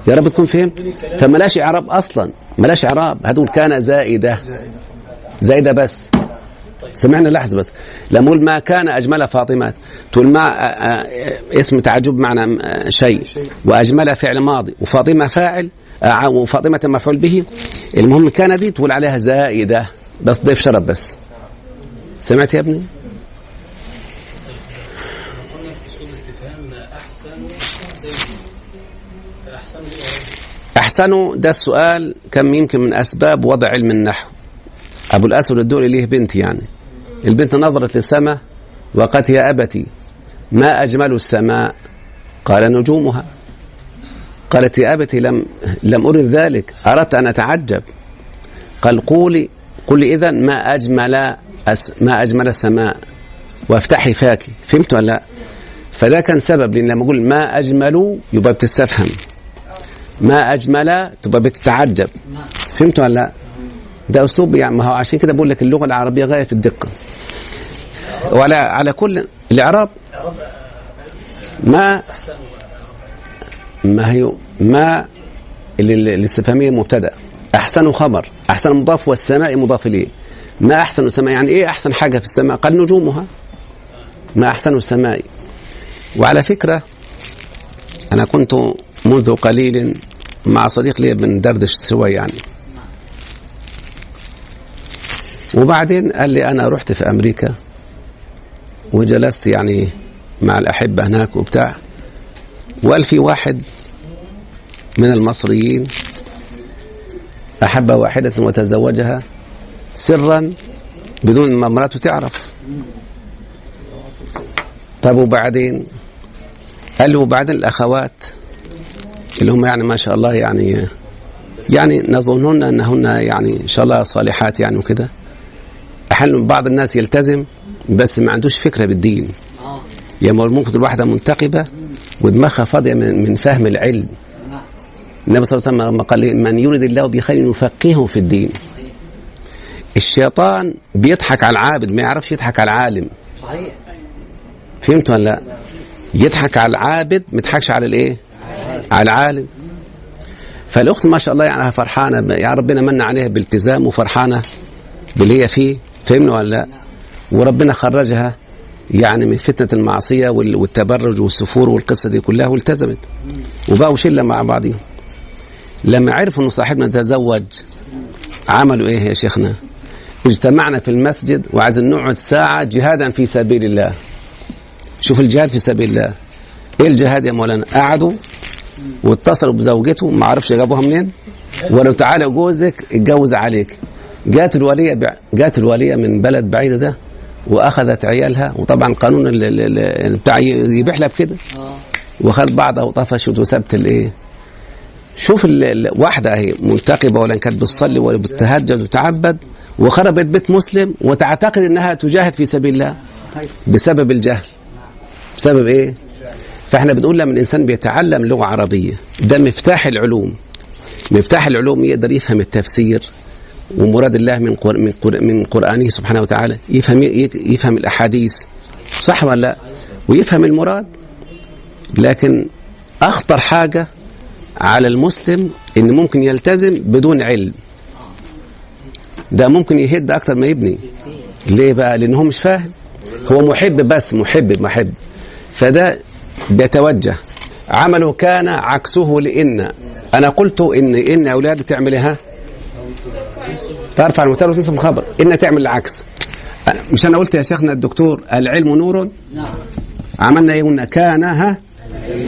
Speaker 1: يا رب تكون فهمت فملاش اعراب اصلا ملاش اعراب هتقول كان زائده زائده بس طيب. سمعنا لحظه بس لما ما كان اجمل فاطمات تقول ما آه، آه، آه، اسم تعجب معنى شيء واجمل فعل ماضي وفاطمه فاعل وفاطمه مفعول به المهم كان دي تقول عليها زائده بس ضيف شرب بس سمعت يا ابني؟ أحسنوا ده السؤال كم يمكن من أسباب وضع علم النحو أبو الأسود الدؤلي ليه بنت يعني البنت نظرت للسماء وقالت يا أبتي ما أجمل السماء قال نجومها قالت يا أبتي لم لم أرد ذلك أردت أن أتعجب قال قولي قولي إذا ما أجمل ما أجمل السماء وافتحي فاكي فهمت ولا لا؟ فده كان سبب لأن لما أقول ما أجمل يبقى بتستفهم ما أجمل تبقى بتتعجب فهمت ولا لا؟ ده اسلوب يعني ما هو عشان كده بقول لك اللغه العربيه غايه في الدقه ولا على كل الاعراب ما ما هي ما الاستفهاميه مبتدا احسن خبر احسن مضاف والسماء مضاف اليه ما احسن السماء يعني ايه احسن حاجه في السماء قال نجومها ما احسن السماء وعلى فكره انا كنت منذ قليل مع صديق لي بندردش سوا يعني وبعدين قال لي أنا رحت في أمريكا وجلست يعني مع الأحبة هناك وبتاع وقال في واحد من المصريين أحب واحدة وتزوجها سرا بدون ما مراته تعرف طب وبعدين قال وبعدين الأخوات اللي هم يعني ما شاء الله يعني يعني نظنهن أنهن يعني إن شاء الله صالحات يعني وكده احيانا بعض الناس يلتزم بس ما عندوش فكره بالدين يا ممكن الواحده منتقبه ودماغها فاضيه من, من فهم العلم النبي صلى الله عليه وسلم قال من يرد الله بخير يفقهه في الدين الشيطان بيضحك على العابد ما يعرفش يضحك على العالم صحيح فهمت ولا لا يضحك على العابد ما يضحكش على الايه على العالم فالاخت ما شاء الله يعني فرحانه يا ربنا من عليها بالتزام وفرحانه باللي هي فيه فهمنا ولا لا وربنا خرجها يعني من فتنة المعصية والتبرج والسفور والقصة دي كلها والتزمت وبقوا شلة مع بعضهم لما عرفوا ان صاحبنا تزوج عملوا ايه يا شيخنا اجتمعنا في المسجد وعايزين نقعد ساعة جهادا في سبيل الله شوف الجهاد في سبيل الله ايه الجهاد يا مولانا قعدوا واتصلوا بزوجته ما عرفش جابوها منين ولو تعالى جوزك اتجوز عليك جاءت الولية جاءت الولية من بلد بعيدة ده واخذت عيالها وطبعا قانون يعني بتاع يبيح لها بكده آه. وخد بعضها وطفشت وسبت الايه شوف واحدة اهي منتقبة ولا كانت بتصلي ولا بتتهجد وتعبد وخربت بيت مسلم وتعتقد انها تجاهد في سبيل الله بسبب الجهل بسبب ايه فاحنا بنقول لما الانسان بيتعلم لغه عربيه ده مفتاح العلوم مفتاح العلوم يقدر يفهم التفسير ومراد الله من من من قرآنه سبحانه وتعالى يفهم يفهم الأحاديث صح ولا لا؟ ويفهم المراد لكن أخطر حاجة على المسلم إن ممكن يلتزم بدون علم ده ممكن يهد أكتر ما يبني ليه بقى؟ لأن هو مش فاهم هو محب بس محب محب فده بيتوجه عمله كان عكسه لإن أنا قلت إن إن أولادي تعمل إيه؟ ترفع المبتدا وتنصب الخبر ان تعمل العكس مش انا قلت يا شيخنا الدكتور العلم نور نعم عملنا ايه قلنا كان ها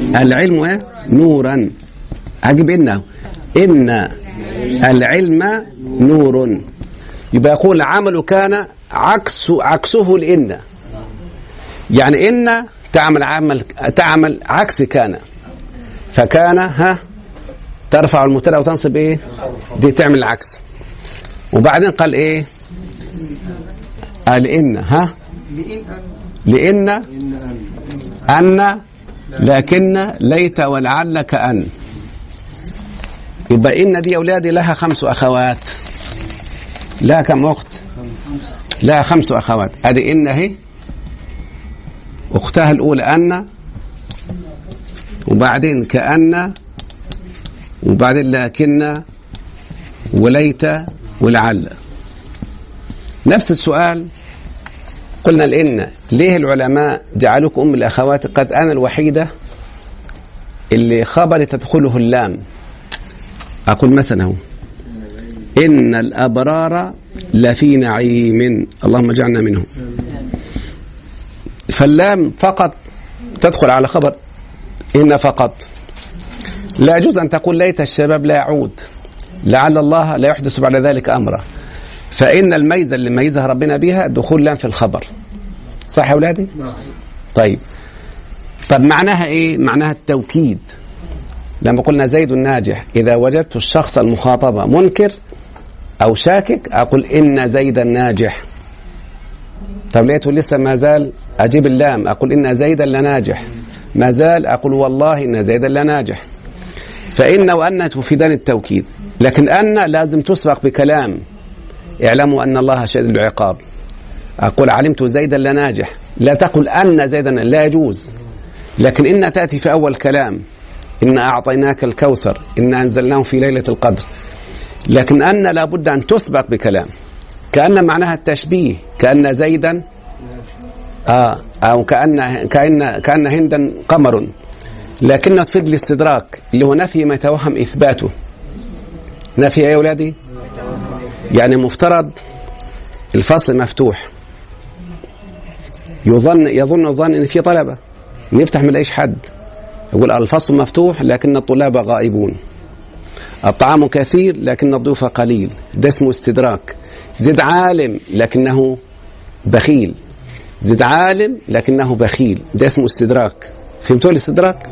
Speaker 1: العلم ايه نورا اجيب ان ان العلم نور يبقى يقول عمل كان عكس عكسه لان يعني ان تعمل عمل تعمل عكس كان فكان ها ترفع المبتدا وتنصب ايه دي تعمل العكس وبعدين قال ايه قال ان ها لان ان لكن ليت ولعل كأن يبقى إن دي أولادي لها خمس أخوات لها كم أخت لها خمس أخوات أدي إن هي أختها الأولى أن وبعدين كأن وبعدين لكن وليت ولعل نفس السؤال قلنا لأن ليه العلماء جعلوك أم الأخوات قد أنا الوحيدة اللي خبر تدخله اللام أقول مثلا هو إن الأبرار لفي نعيم اللهم اجعلنا منهم فاللام فقط تدخل على خبر إن فقط لا يجوز أن تقول ليت الشباب لا يعود لعل الله لا يحدث بعد ذلك أمرا فإن الميزة اللي ميزها ربنا بها دخول لام في الخبر صح يا أولادي؟ نعم. طيب طب معناها إيه؟ معناها التوكيد لما قلنا زيد الناجح إذا وجدت الشخص المخاطبة منكر أو شاكك أقول إن زيد الناجح طب لقيته لسه ما زال أجيب اللام أقول إن زيدا لناجح ما زال أقول والله إن زيدا لناجح فإن وأن تفيدان التوكيد لكن أن لازم تسبق بكلام اعلموا أن الله شديد العقاب أقول علمت زيدا لناجح لا تقل أن زيدا لا يجوز لكن إن تأتي في أول كلام إن أعطيناك الكوثر إن أنزلناه في ليلة القدر لكن أن لابد أن تسبق بكلام كأن معناها التشبيه كأن زيدا آه أو كأن كأن كأن هندا قمر لكنه تفيد الاستدراك اللي هو نفي ما يتوهم إثباته ايه يا أولادي يعني مفترض الفصل مفتوح يظن يظن الظن ان في طلبه نفتح من ايش حد يقول الفصل مفتوح لكن الطلاب غائبون الطعام كثير لكن الضيوف قليل ده اسمه استدراك زد عالم لكنه بخيل زد عالم لكنه بخيل ده اسمه استدراك فهمتوا الاستدراك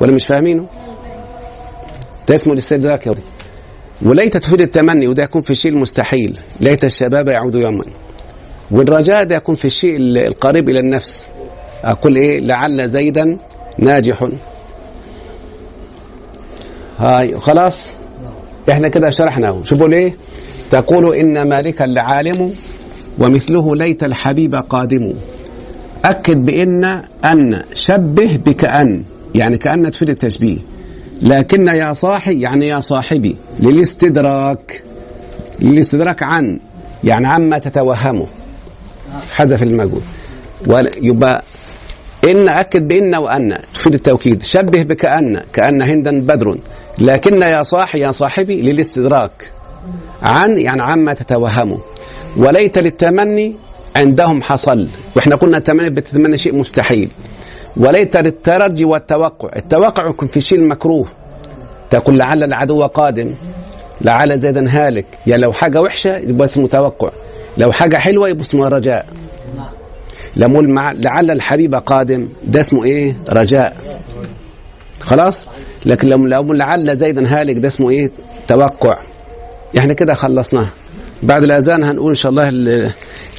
Speaker 1: ولا مش فاهمينه ده اسمه الاستدراك يا ولدي وليت تفيد التمني وده يكون في الشيء المستحيل ليت الشباب يعود يوما والرجاء ده يكون في الشيء القريب إلى النفس أقول إيه لعل زيدا ناجح هاي خلاص احنا كده شرحنا شوفوا ليه تقول إن مالك العالم ومثله ليت الحبيب قادم أكد بإن أن شبه بكأن يعني كأن تفيد التشبيه لكن يا صاحي يعني يا صاحبي للاستدراك للاستدراك عن يعني عما تتوهمه حذف المجهول يبقى إن أكد بإن وأن تفيد التوكيد شبه بكأن كأن هندا بدر لكن يا صاحي يا صاحبي للاستدراك عن يعني عما تتوهمه وليت للتمني عندهم حصل واحنا قلنا التمني بتتمنى شيء مستحيل وليت للترجي والتوقع التوقع يكون في شيء مكروه تقول لعل العدو قادم لعل زيدا هالك يعني لو حاجه وحشه يبقى اسمه توقع لو حاجه حلوه يبقى اسمه رجاء لما مع لعل الحبيب قادم ده اسمه ايه رجاء خلاص لكن لو لو لعل زيدا هالك ده اسمه ايه توقع احنا كده خلصناها بعد الاذان هنقول ان شاء الله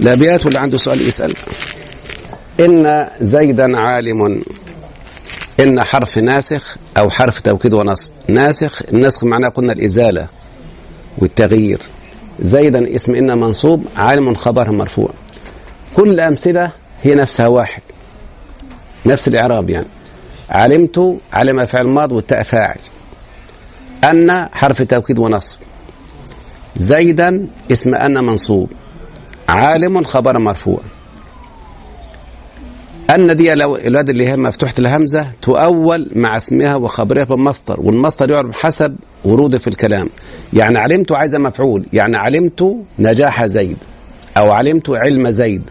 Speaker 1: الابيات واللي عنده سؤال يسال إن زيدا عالم إن حرف ناسخ أو حرف توكيد ونصب ناسخ النسخ معناه قلنا الإزالة والتغيير زيدا اسم إن منصوب عالم خبر مرفوع كل الأمثلة هي نفسها واحد نفس الإعراب يعني علمت علم فعل ماض والتاء فاعل أن حرف توكيد ونصب زيدا اسم أن منصوب عالم خبر مرفوع أن دي الواد اللي هي مفتوحة الهمزة تؤول مع اسمها وخبرها بالمصدر والمصدر يعرف حسب وروده في الكلام يعني علمت عايزة مفعول يعني علمت نجاح زيد أو علمت علم زيد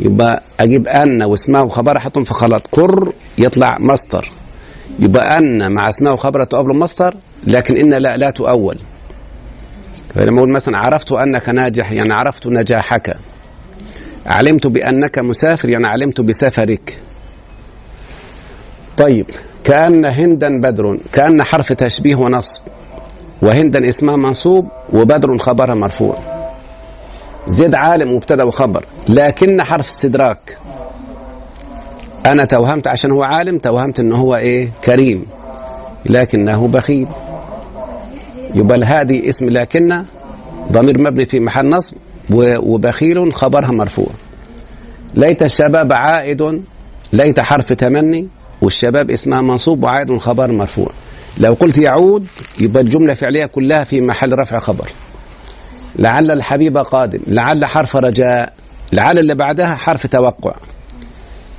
Speaker 1: يبقى أجيب أن واسمها وخبرها أحطهم في خلاط كر يطلع مصدر يبقى أن مع اسمها وخبرها تؤول مصدر لكن إن لا لا تؤول فلما طيب أقول مثلا عرفت أنك ناجح يعني عرفت نجاحك علمت بأنك مسافر يعني علمت بسفرك طيب كأن هندا بدر كأن حرف تشبيه ونصب وهندا اسمها منصوب وبدر خبرها مرفوع زيد عالم مبتدا وخبر لكن حرف استدراك انا توهمت عشان هو عالم توهمت ان هو ايه كريم لكنه بخيل يبقى هذه اسم لكن ضمير مبني في محل نصب وبخيل خبرها مرفوع ليت الشباب عائد ليت حرف تمني والشباب اسمها منصوب وعائد خبر مرفوع لو قلت يعود يبقى الجملة فعلية كلها في محل رفع خبر لعل الحبيب قادم لعل حرف رجاء لعل اللي بعدها حرف توقع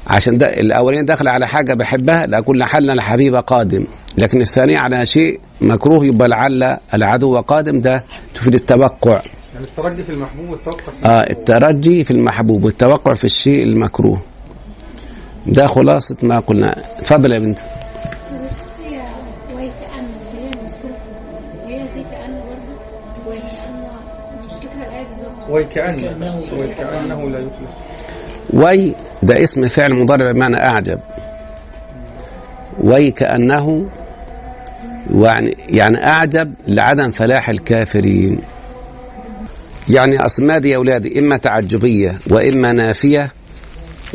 Speaker 1: عشان ده الاولين داخل على حاجه بحبها لاقول لعل الحبيب قادم لكن الثانيه على شيء مكروه يبقى لعل العدو قادم ده تفيد التوقع يعني الترجي في المحبوب والتوقع في المكروه اه الترجي في المحبوب والتوقع في الشيء المكروه ده خلاصة ما قلنا اتفضل يا بنت وي كأنه لا يفلح وي ده اسم فعل مضارع بمعنى أعجب وي يعني يعني أعجب لعدم فلاح الكافرين يعني أسماء دي يا أولادي إما تعجبية وإما نافية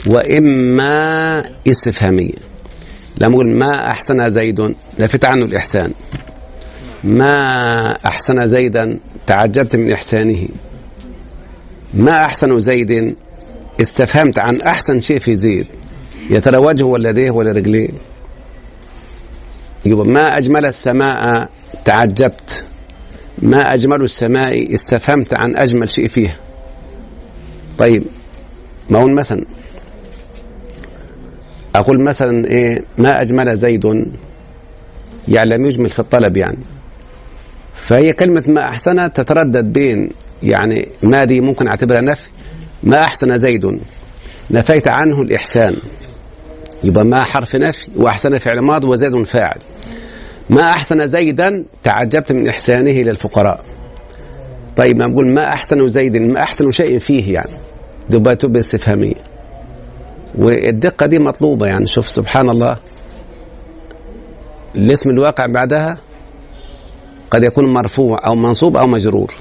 Speaker 1: وإما استفهامية لما أقول ما أحسن زيد لفت عنه الإحسان ما أحسن زيدا تعجبت من إحسانه ما أحسن زيد استفهمت عن أحسن شيء في زيد يا ترى وجهه ولا يديه ولا رجليه يبقى ما أجمل السماء تعجبت ما أجمل السماء استفهمت عن أجمل شيء فيها طيب ما هو مثلا أقول مثلا إيه ما أجمل زيد يعني لم يجمل في الطلب يعني فهي كلمة ما أحسن تتردد بين يعني ما دي ممكن أعتبرها نفي ما أحسن زيد نفيت عنه الإحسان يبقى ما حرف نفي وأحسن فعل ماض وزيد فاعل ما أحسن زيدا تعجبت من إحسانه للفقراء طيب ما نقول ما أحسن زيد ما أحسن شيء فيه يعني دبي تبقى استفهامية والدقة دي مطلوبة يعني شوف سبحان الله الاسم الواقع بعدها قد يكون مرفوع أو منصوب أو مجرور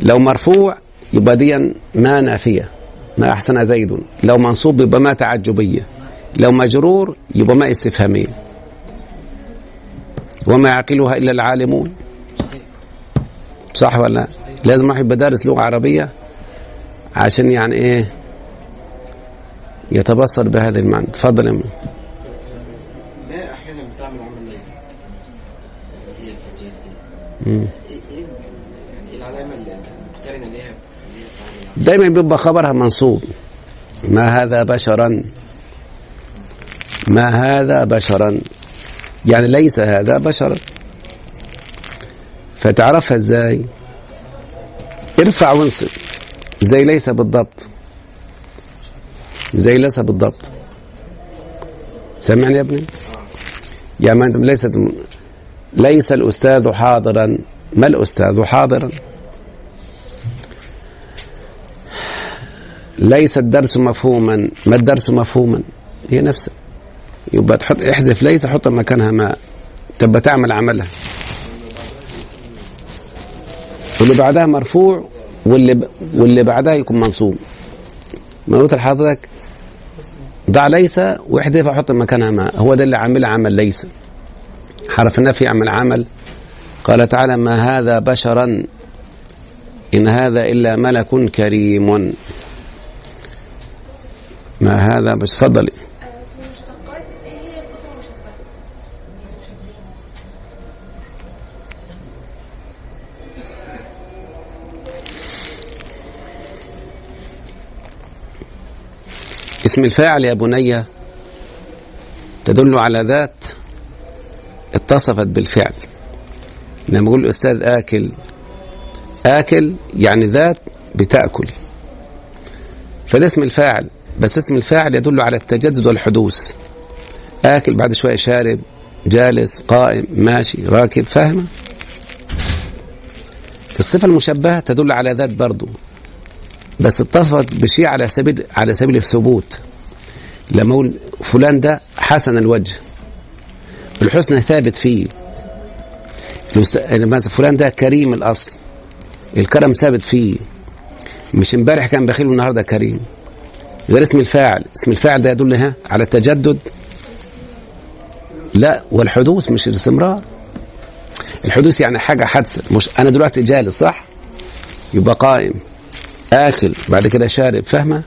Speaker 1: لو مرفوع يبقى دي ما نافية ما أحسن زيد لو منصوب يبقى ما تعجبية لو مجرور يبقى ما استفهامية وما يعقلها إلا العالمون صح ولا لازم واحد دارس لغة عربية عشان يعني ايه يتبصر بهذا المعنى تفضل يا ما احيانا بتعمل ليس هي إيه، إيه، يعني دايما بيبقى خبرها منصوب ما هذا بشرا ما هذا بشرا يعني ليس هذا بشرا فتعرفها ازاي ارفع وانصب زي ليس بالضبط زي ليس بالضبط سمعني يا ابني يعني ما انت ليست ليس الاستاذ حاضرا ما الاستاذ حاضرا ليس الدرس مفهوما ما الدرس مفهوما هي نفسها يبقى تحط احذف ليس حط مكانها ما تبقى تعمل عملها واللي بعدها مرفوع واللي ب... واللي بعدها يكون منصوب ما قلت لحضرتك ضع ليس واحذف حط مكانها ما هو ده اللي عامل عمل ليس حرف النفي يعمل عمل قال تعالى ما هذا بشرا إن هذا إلا ملك كريم ما هذا بس فضلي اسم الفاعل يا بني تدل على ذات اتصفت بالفعل لما يقول الأستاذ آكل آكل يعني ذات بتأكل فده اسم الفاعل بس اسم الفاعل يدل على التجدد والحدوث آكل بعد شوية شارب جالس قائم ماشي راكب فاهمة الصفة المشبهة تدل على ذات برضه بس اتصفت بشيء على سبيل على سبيل الثبوت لما اقول فلان ده حسن الوجه الحسن ثابت فيه يعني مثلا فلان ده كريم الاصل الكرم ثابت فيه مش امبارح كان بخيل والنهارده كريم غير اسم الفاعل اسم الفاعل ده يدل ها على التجدد لا والحدوث مش الاستمرار الحدوث يعني حاجه حادثه مش انا دلوقتي جالس صح يبقى قائم آكل بعد كده شارب فاهمة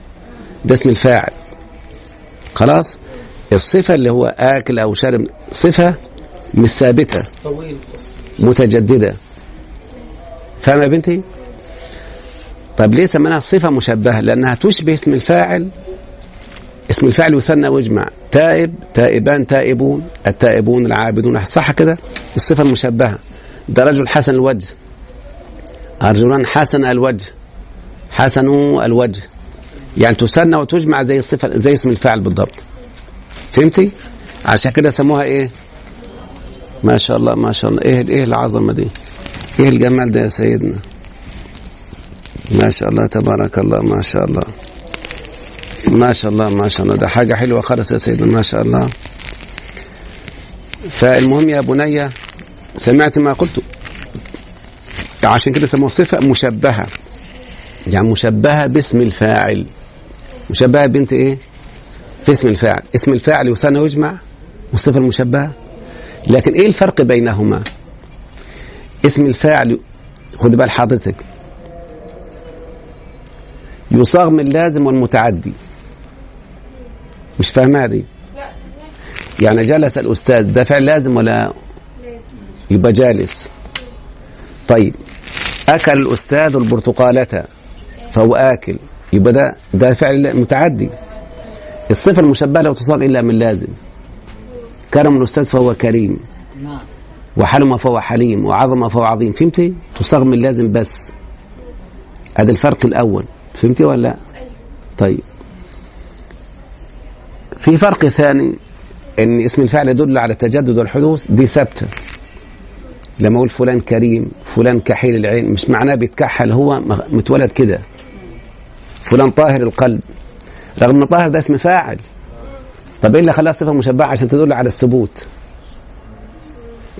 Speaker 1: ده اسم الفاعل خلاص الصفة اللي هو آكل أو شارب صفة مش ثابتة متجددة فاهمة يا بنتي طب ليه سميناها صفة مشبهة لأنها تشبه اسم الفاعل اسم الفعل يثنى ويجمع تائب تائبان تائبون التائبون العابدون صح كده الصفة المشبهة ده رجل حسن الوجه رجلان حسن الوجه حسن الوجه يعني تثنى وتجمع زي الصفة زي اسم الفاعل بالضبط فهمتي؟ عشان كده سموها ايه؟ ما شاء الله ما شاء الله ايه ايه العظمة دي؟ ايه الجمال ده يا سيدنا؟ ما شاء الله تبارك الله ما شاء الله ما شاء الله ما شاء الله ده حاجة حلوة خالص يا سيدنا ما شاء الله فالمهم يا بني سمعت ما قلت عشان كده سموها صفة مشبهة يعني مشبهة باسم الفاعل مشبهة بنت إيه في اسم الفاعل اسم الفاعل يثنى ويجمع والصفة المشبهة لكن إيه الفرق بينهما اسم الفاعل خد بال حضرتك يصاغ من اللازم والمتعدي مش فاهمها دي يعني جلس الأستاذ ده فعل لازم ولا يبقى جالس طيب أكل الأستاذ البرتقالة فهو آكل يبقى ده ده فعل متعدي الصفة المشبهة لا تصاب إلا من لازم كرم الأستاذ فهو كريم نعم. وحلم فهو حليم وعظم فهو عظيم فهمتي؟ تصاغ من لازم بس هذا الفرق الأول فهمتي ولا لا؟ طيب في فرق ثاني ان اسم الفعل يدل على تجدد والحدوث دي ثابته لما اقول فلان كريم فلان كحيل العين مش معناه بيتكحل هو متولد كده فلان طاهر القلب رغم ان طاهر ده اسم فاعل طب ايه اللي خلاها صفه مشبعه عشان تدل على الثبوت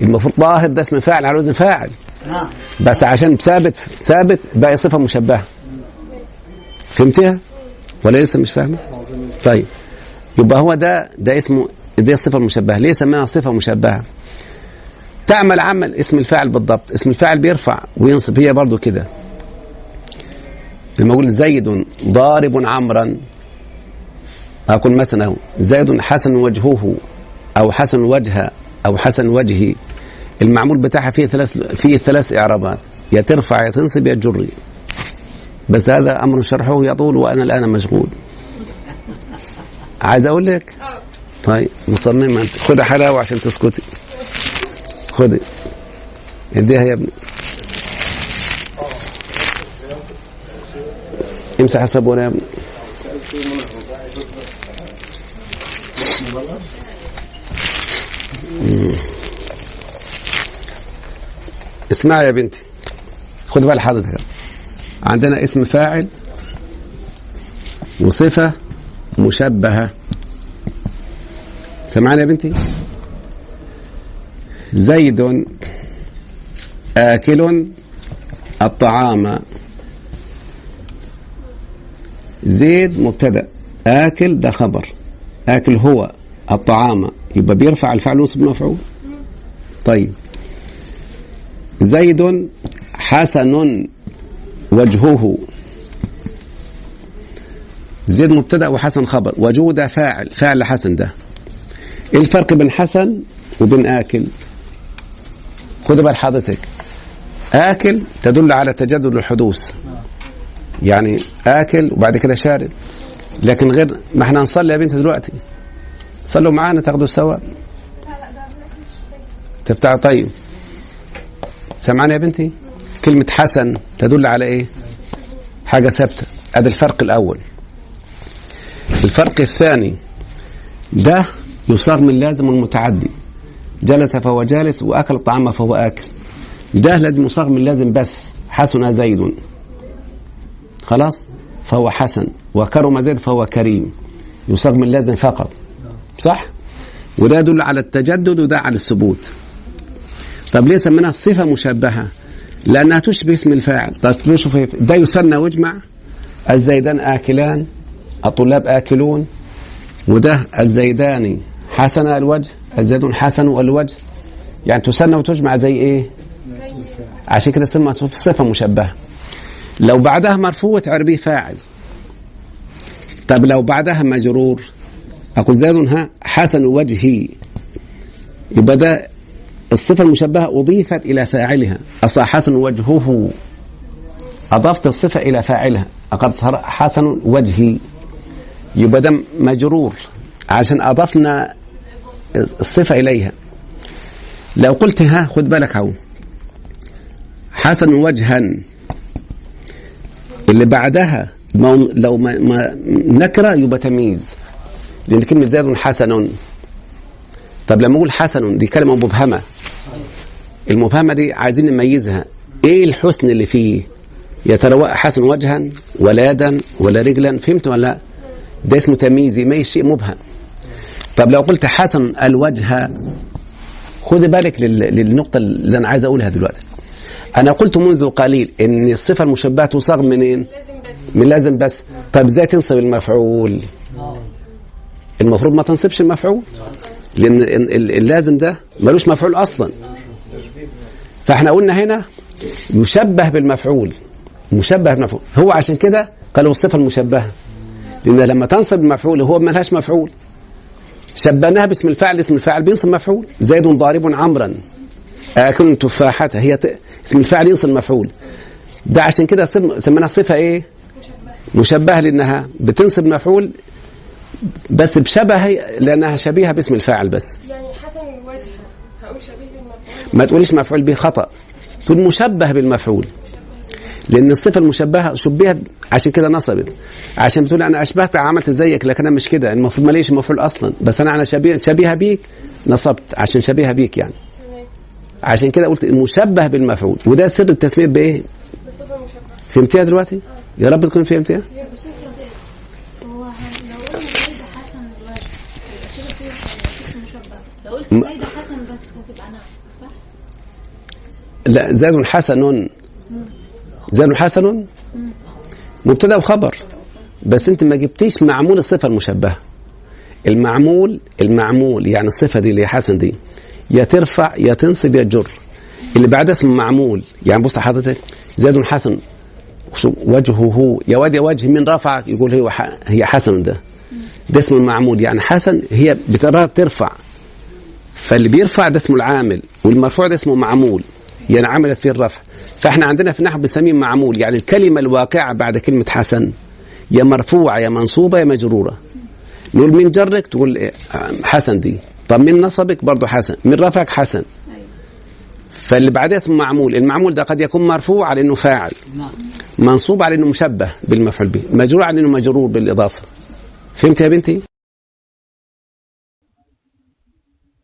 Speaker 1: المفروض طاهر ده اسم فاعل على وزن فاعل نعم. بس عشان ثابت ثابت بقى صفه مشبهه فهمتها ولا لسه مش فاهمه طيب يبقى هو ده ده اسمه دي الصفه المشبهه ليه سماها صفه مشبهه تعمل عمل اسم الفاعل بالضبط اسم الفاعل بيرفع وينصب هي برضو كده لما اقول زيد ضارب عمرا اقول مثلا زيد حسن وجهه او حسن وجهه او حسن وجهي المعمول بتاعها فيه ثلاث فيه ثلاث اعرابات يا ترفع يا تنصب يا تجري بس هذا امر شرحه يطول وانا الان مشغول عايز اقول لك طيب مصممه انت خدي حلاوه عشان تسكتي خدي اديها يا ابني امسح الصابونه يا ابني اسمع يا بنتي خد بال حضرتك عندنا اسم فاعل وصفة مشبهة سمعنا يا بنتي زيد آكل الطعام زيد مبتدا اكل ده خبر اكل هو الطعام يبقى بيرفع الفعل ونصب المفعول طيب زيد حسن وجهه زيد مبتدا وحسن خبر وجود فاعل فاعل حسن ده ايه الفرق بين حسن وبين اكل خد بال حضرتك اكل تدل على تجدد الحدوث يعني آكل وبعد كده شارب لكن غير ما احنا هنصلي يا بنت دلوقتي صلوا معانا تاخدوا سوا تفتح طيب سمعاني يا بنتي كلمة حسن تدل على ايه حاجة ثابتة هذا الفرق الأول الفرق الثاني ده يصاغ من لازم المتعدي جلس فهو جالس وأكل الطعام فهو آكل ده لازم يصاغ من لازم بس حسن زيد خلاص فهو حسن وكرم زيد فهو كريم يصاغ من لازم فقط صح وده يدل على التجدد وده على الثبوت طب ليه سميناها صفه مشبهه لانها تشبه اسم الفاعل طب شوف ده يسنى ويجمع الزيدان اكلان الطلاب اكلون وده الزيدان حسن الوجه الزيد حسن الوجه يعني تسنى وتجمع زي ايه عشان كده سمى صفه مشبهه لو بعدها مرفوع تعرف فاعل طب لو بعدها مجرور أقول زيد ها حسن وجهي يبقى ده الصفة المشبهة أضيفت إلى فاعلها أصلا حسن وجهه أضفت الصفة إلى فاعلها لقد صار حسن وجهي يبقى ده مجرور عشان أضفنا الصفة إليها لو قلت ها خد بالك أهو حسن وجها اللي بعدها لو ما, ما نكره يبقى تمييز لان كلمه زاد حسن طب لما اقول حسن دي كلمه مبهمه المبهمه دي عايزين نميزها ايه الحسن اللي فيه يا ترى حسن وجها ولا يدا ولا رجلا فهمت ولا لا ده اسمه تمييز يميز شيء مبهم طب لو قلت حسن الوجه خد بالك للنقطه اللي انا عايز اقولها دلوقتي أنا قلت منذ قليل إن الصفة المشبهة تصاغ منين؟ من لازم بس طب إزاي تنصب المفعول؟ المفروض ما تنصبش المفعول لأن اللازم ده ملوش مفعول أصلا فإحنا قلنا هنا يشبه بالمفعول مشبه بالمفعول هو عشان كده قالوا الصفة المشبهة لأن لما تنصب المفعول هو ما لهاش مفعول شبهناها باسم الفاعل اسم الفاعل بينصب مفعول زيد ضارب عمرا أكن تفاحة هي ت... اسم الفاعل ينصب المفعول ده عشان كده سميناها صفة إيه؟ مشبهة لأنها بتنصب مفعول بس بشبه لأنها شبيهة باسم الفاعل بس يعني حسن الوجه هقول شبيه بالمفعول ما تقوليش مفعول به خطأ تقول مشبه بالمفعول لأن الصفة المشبهة شبهت عشان كده نصبت عشان بتقول أنا أشبهت عملت زيك لكن أنا مش كده المفروض ماليش مفعول أصلا بس أنا أنا شبيه شبيهة بيك نصبت عشان شبيهة بيك يعني عشان كده قلت المشبه بالمفعول وده سر التسميه بايه؟ بصفه مشبهه فهمتيها دلوقتي؟ يا رب تكون فهمتيها؟ لا زاد حسن زاد حسن مبتدا وخبر بس انت ما جبتيش معمول الصفه المشبهه المعمول المعمول يعني الصفه دي اللي هي حسن دي يا ترفع يا تنصب يا تجر اللي بعدها اسم معمول يعني بص حضرتك زيد حسن وجهه يا واد يا وجه من رفعك يقول هي هي حسن ده ده اسم المعمول يعني حسن هي بترفع فاللي بيرفع ده اسمه العامل والمرفوع ده اسمه معمول يعني عملت فيه الرفع فاحنا عندنا في النحو بنسميه معمول يعني الكلمه الواقعه بعد كلمه حسن يا مرفوعه يا منصوبه يا مجروره نقول من جرك تقول آه، حسن دي طب من نصبك برضه حسن من رفعك حسن أيوة. فاللي بعدها اسمه معمول المعمول ده قد يكون مرفوع على انه فاعل نعم. منصوب على انه مشبه بالمفعول به مجرور على انه مجرور بالاضافه فهمت يا بنتي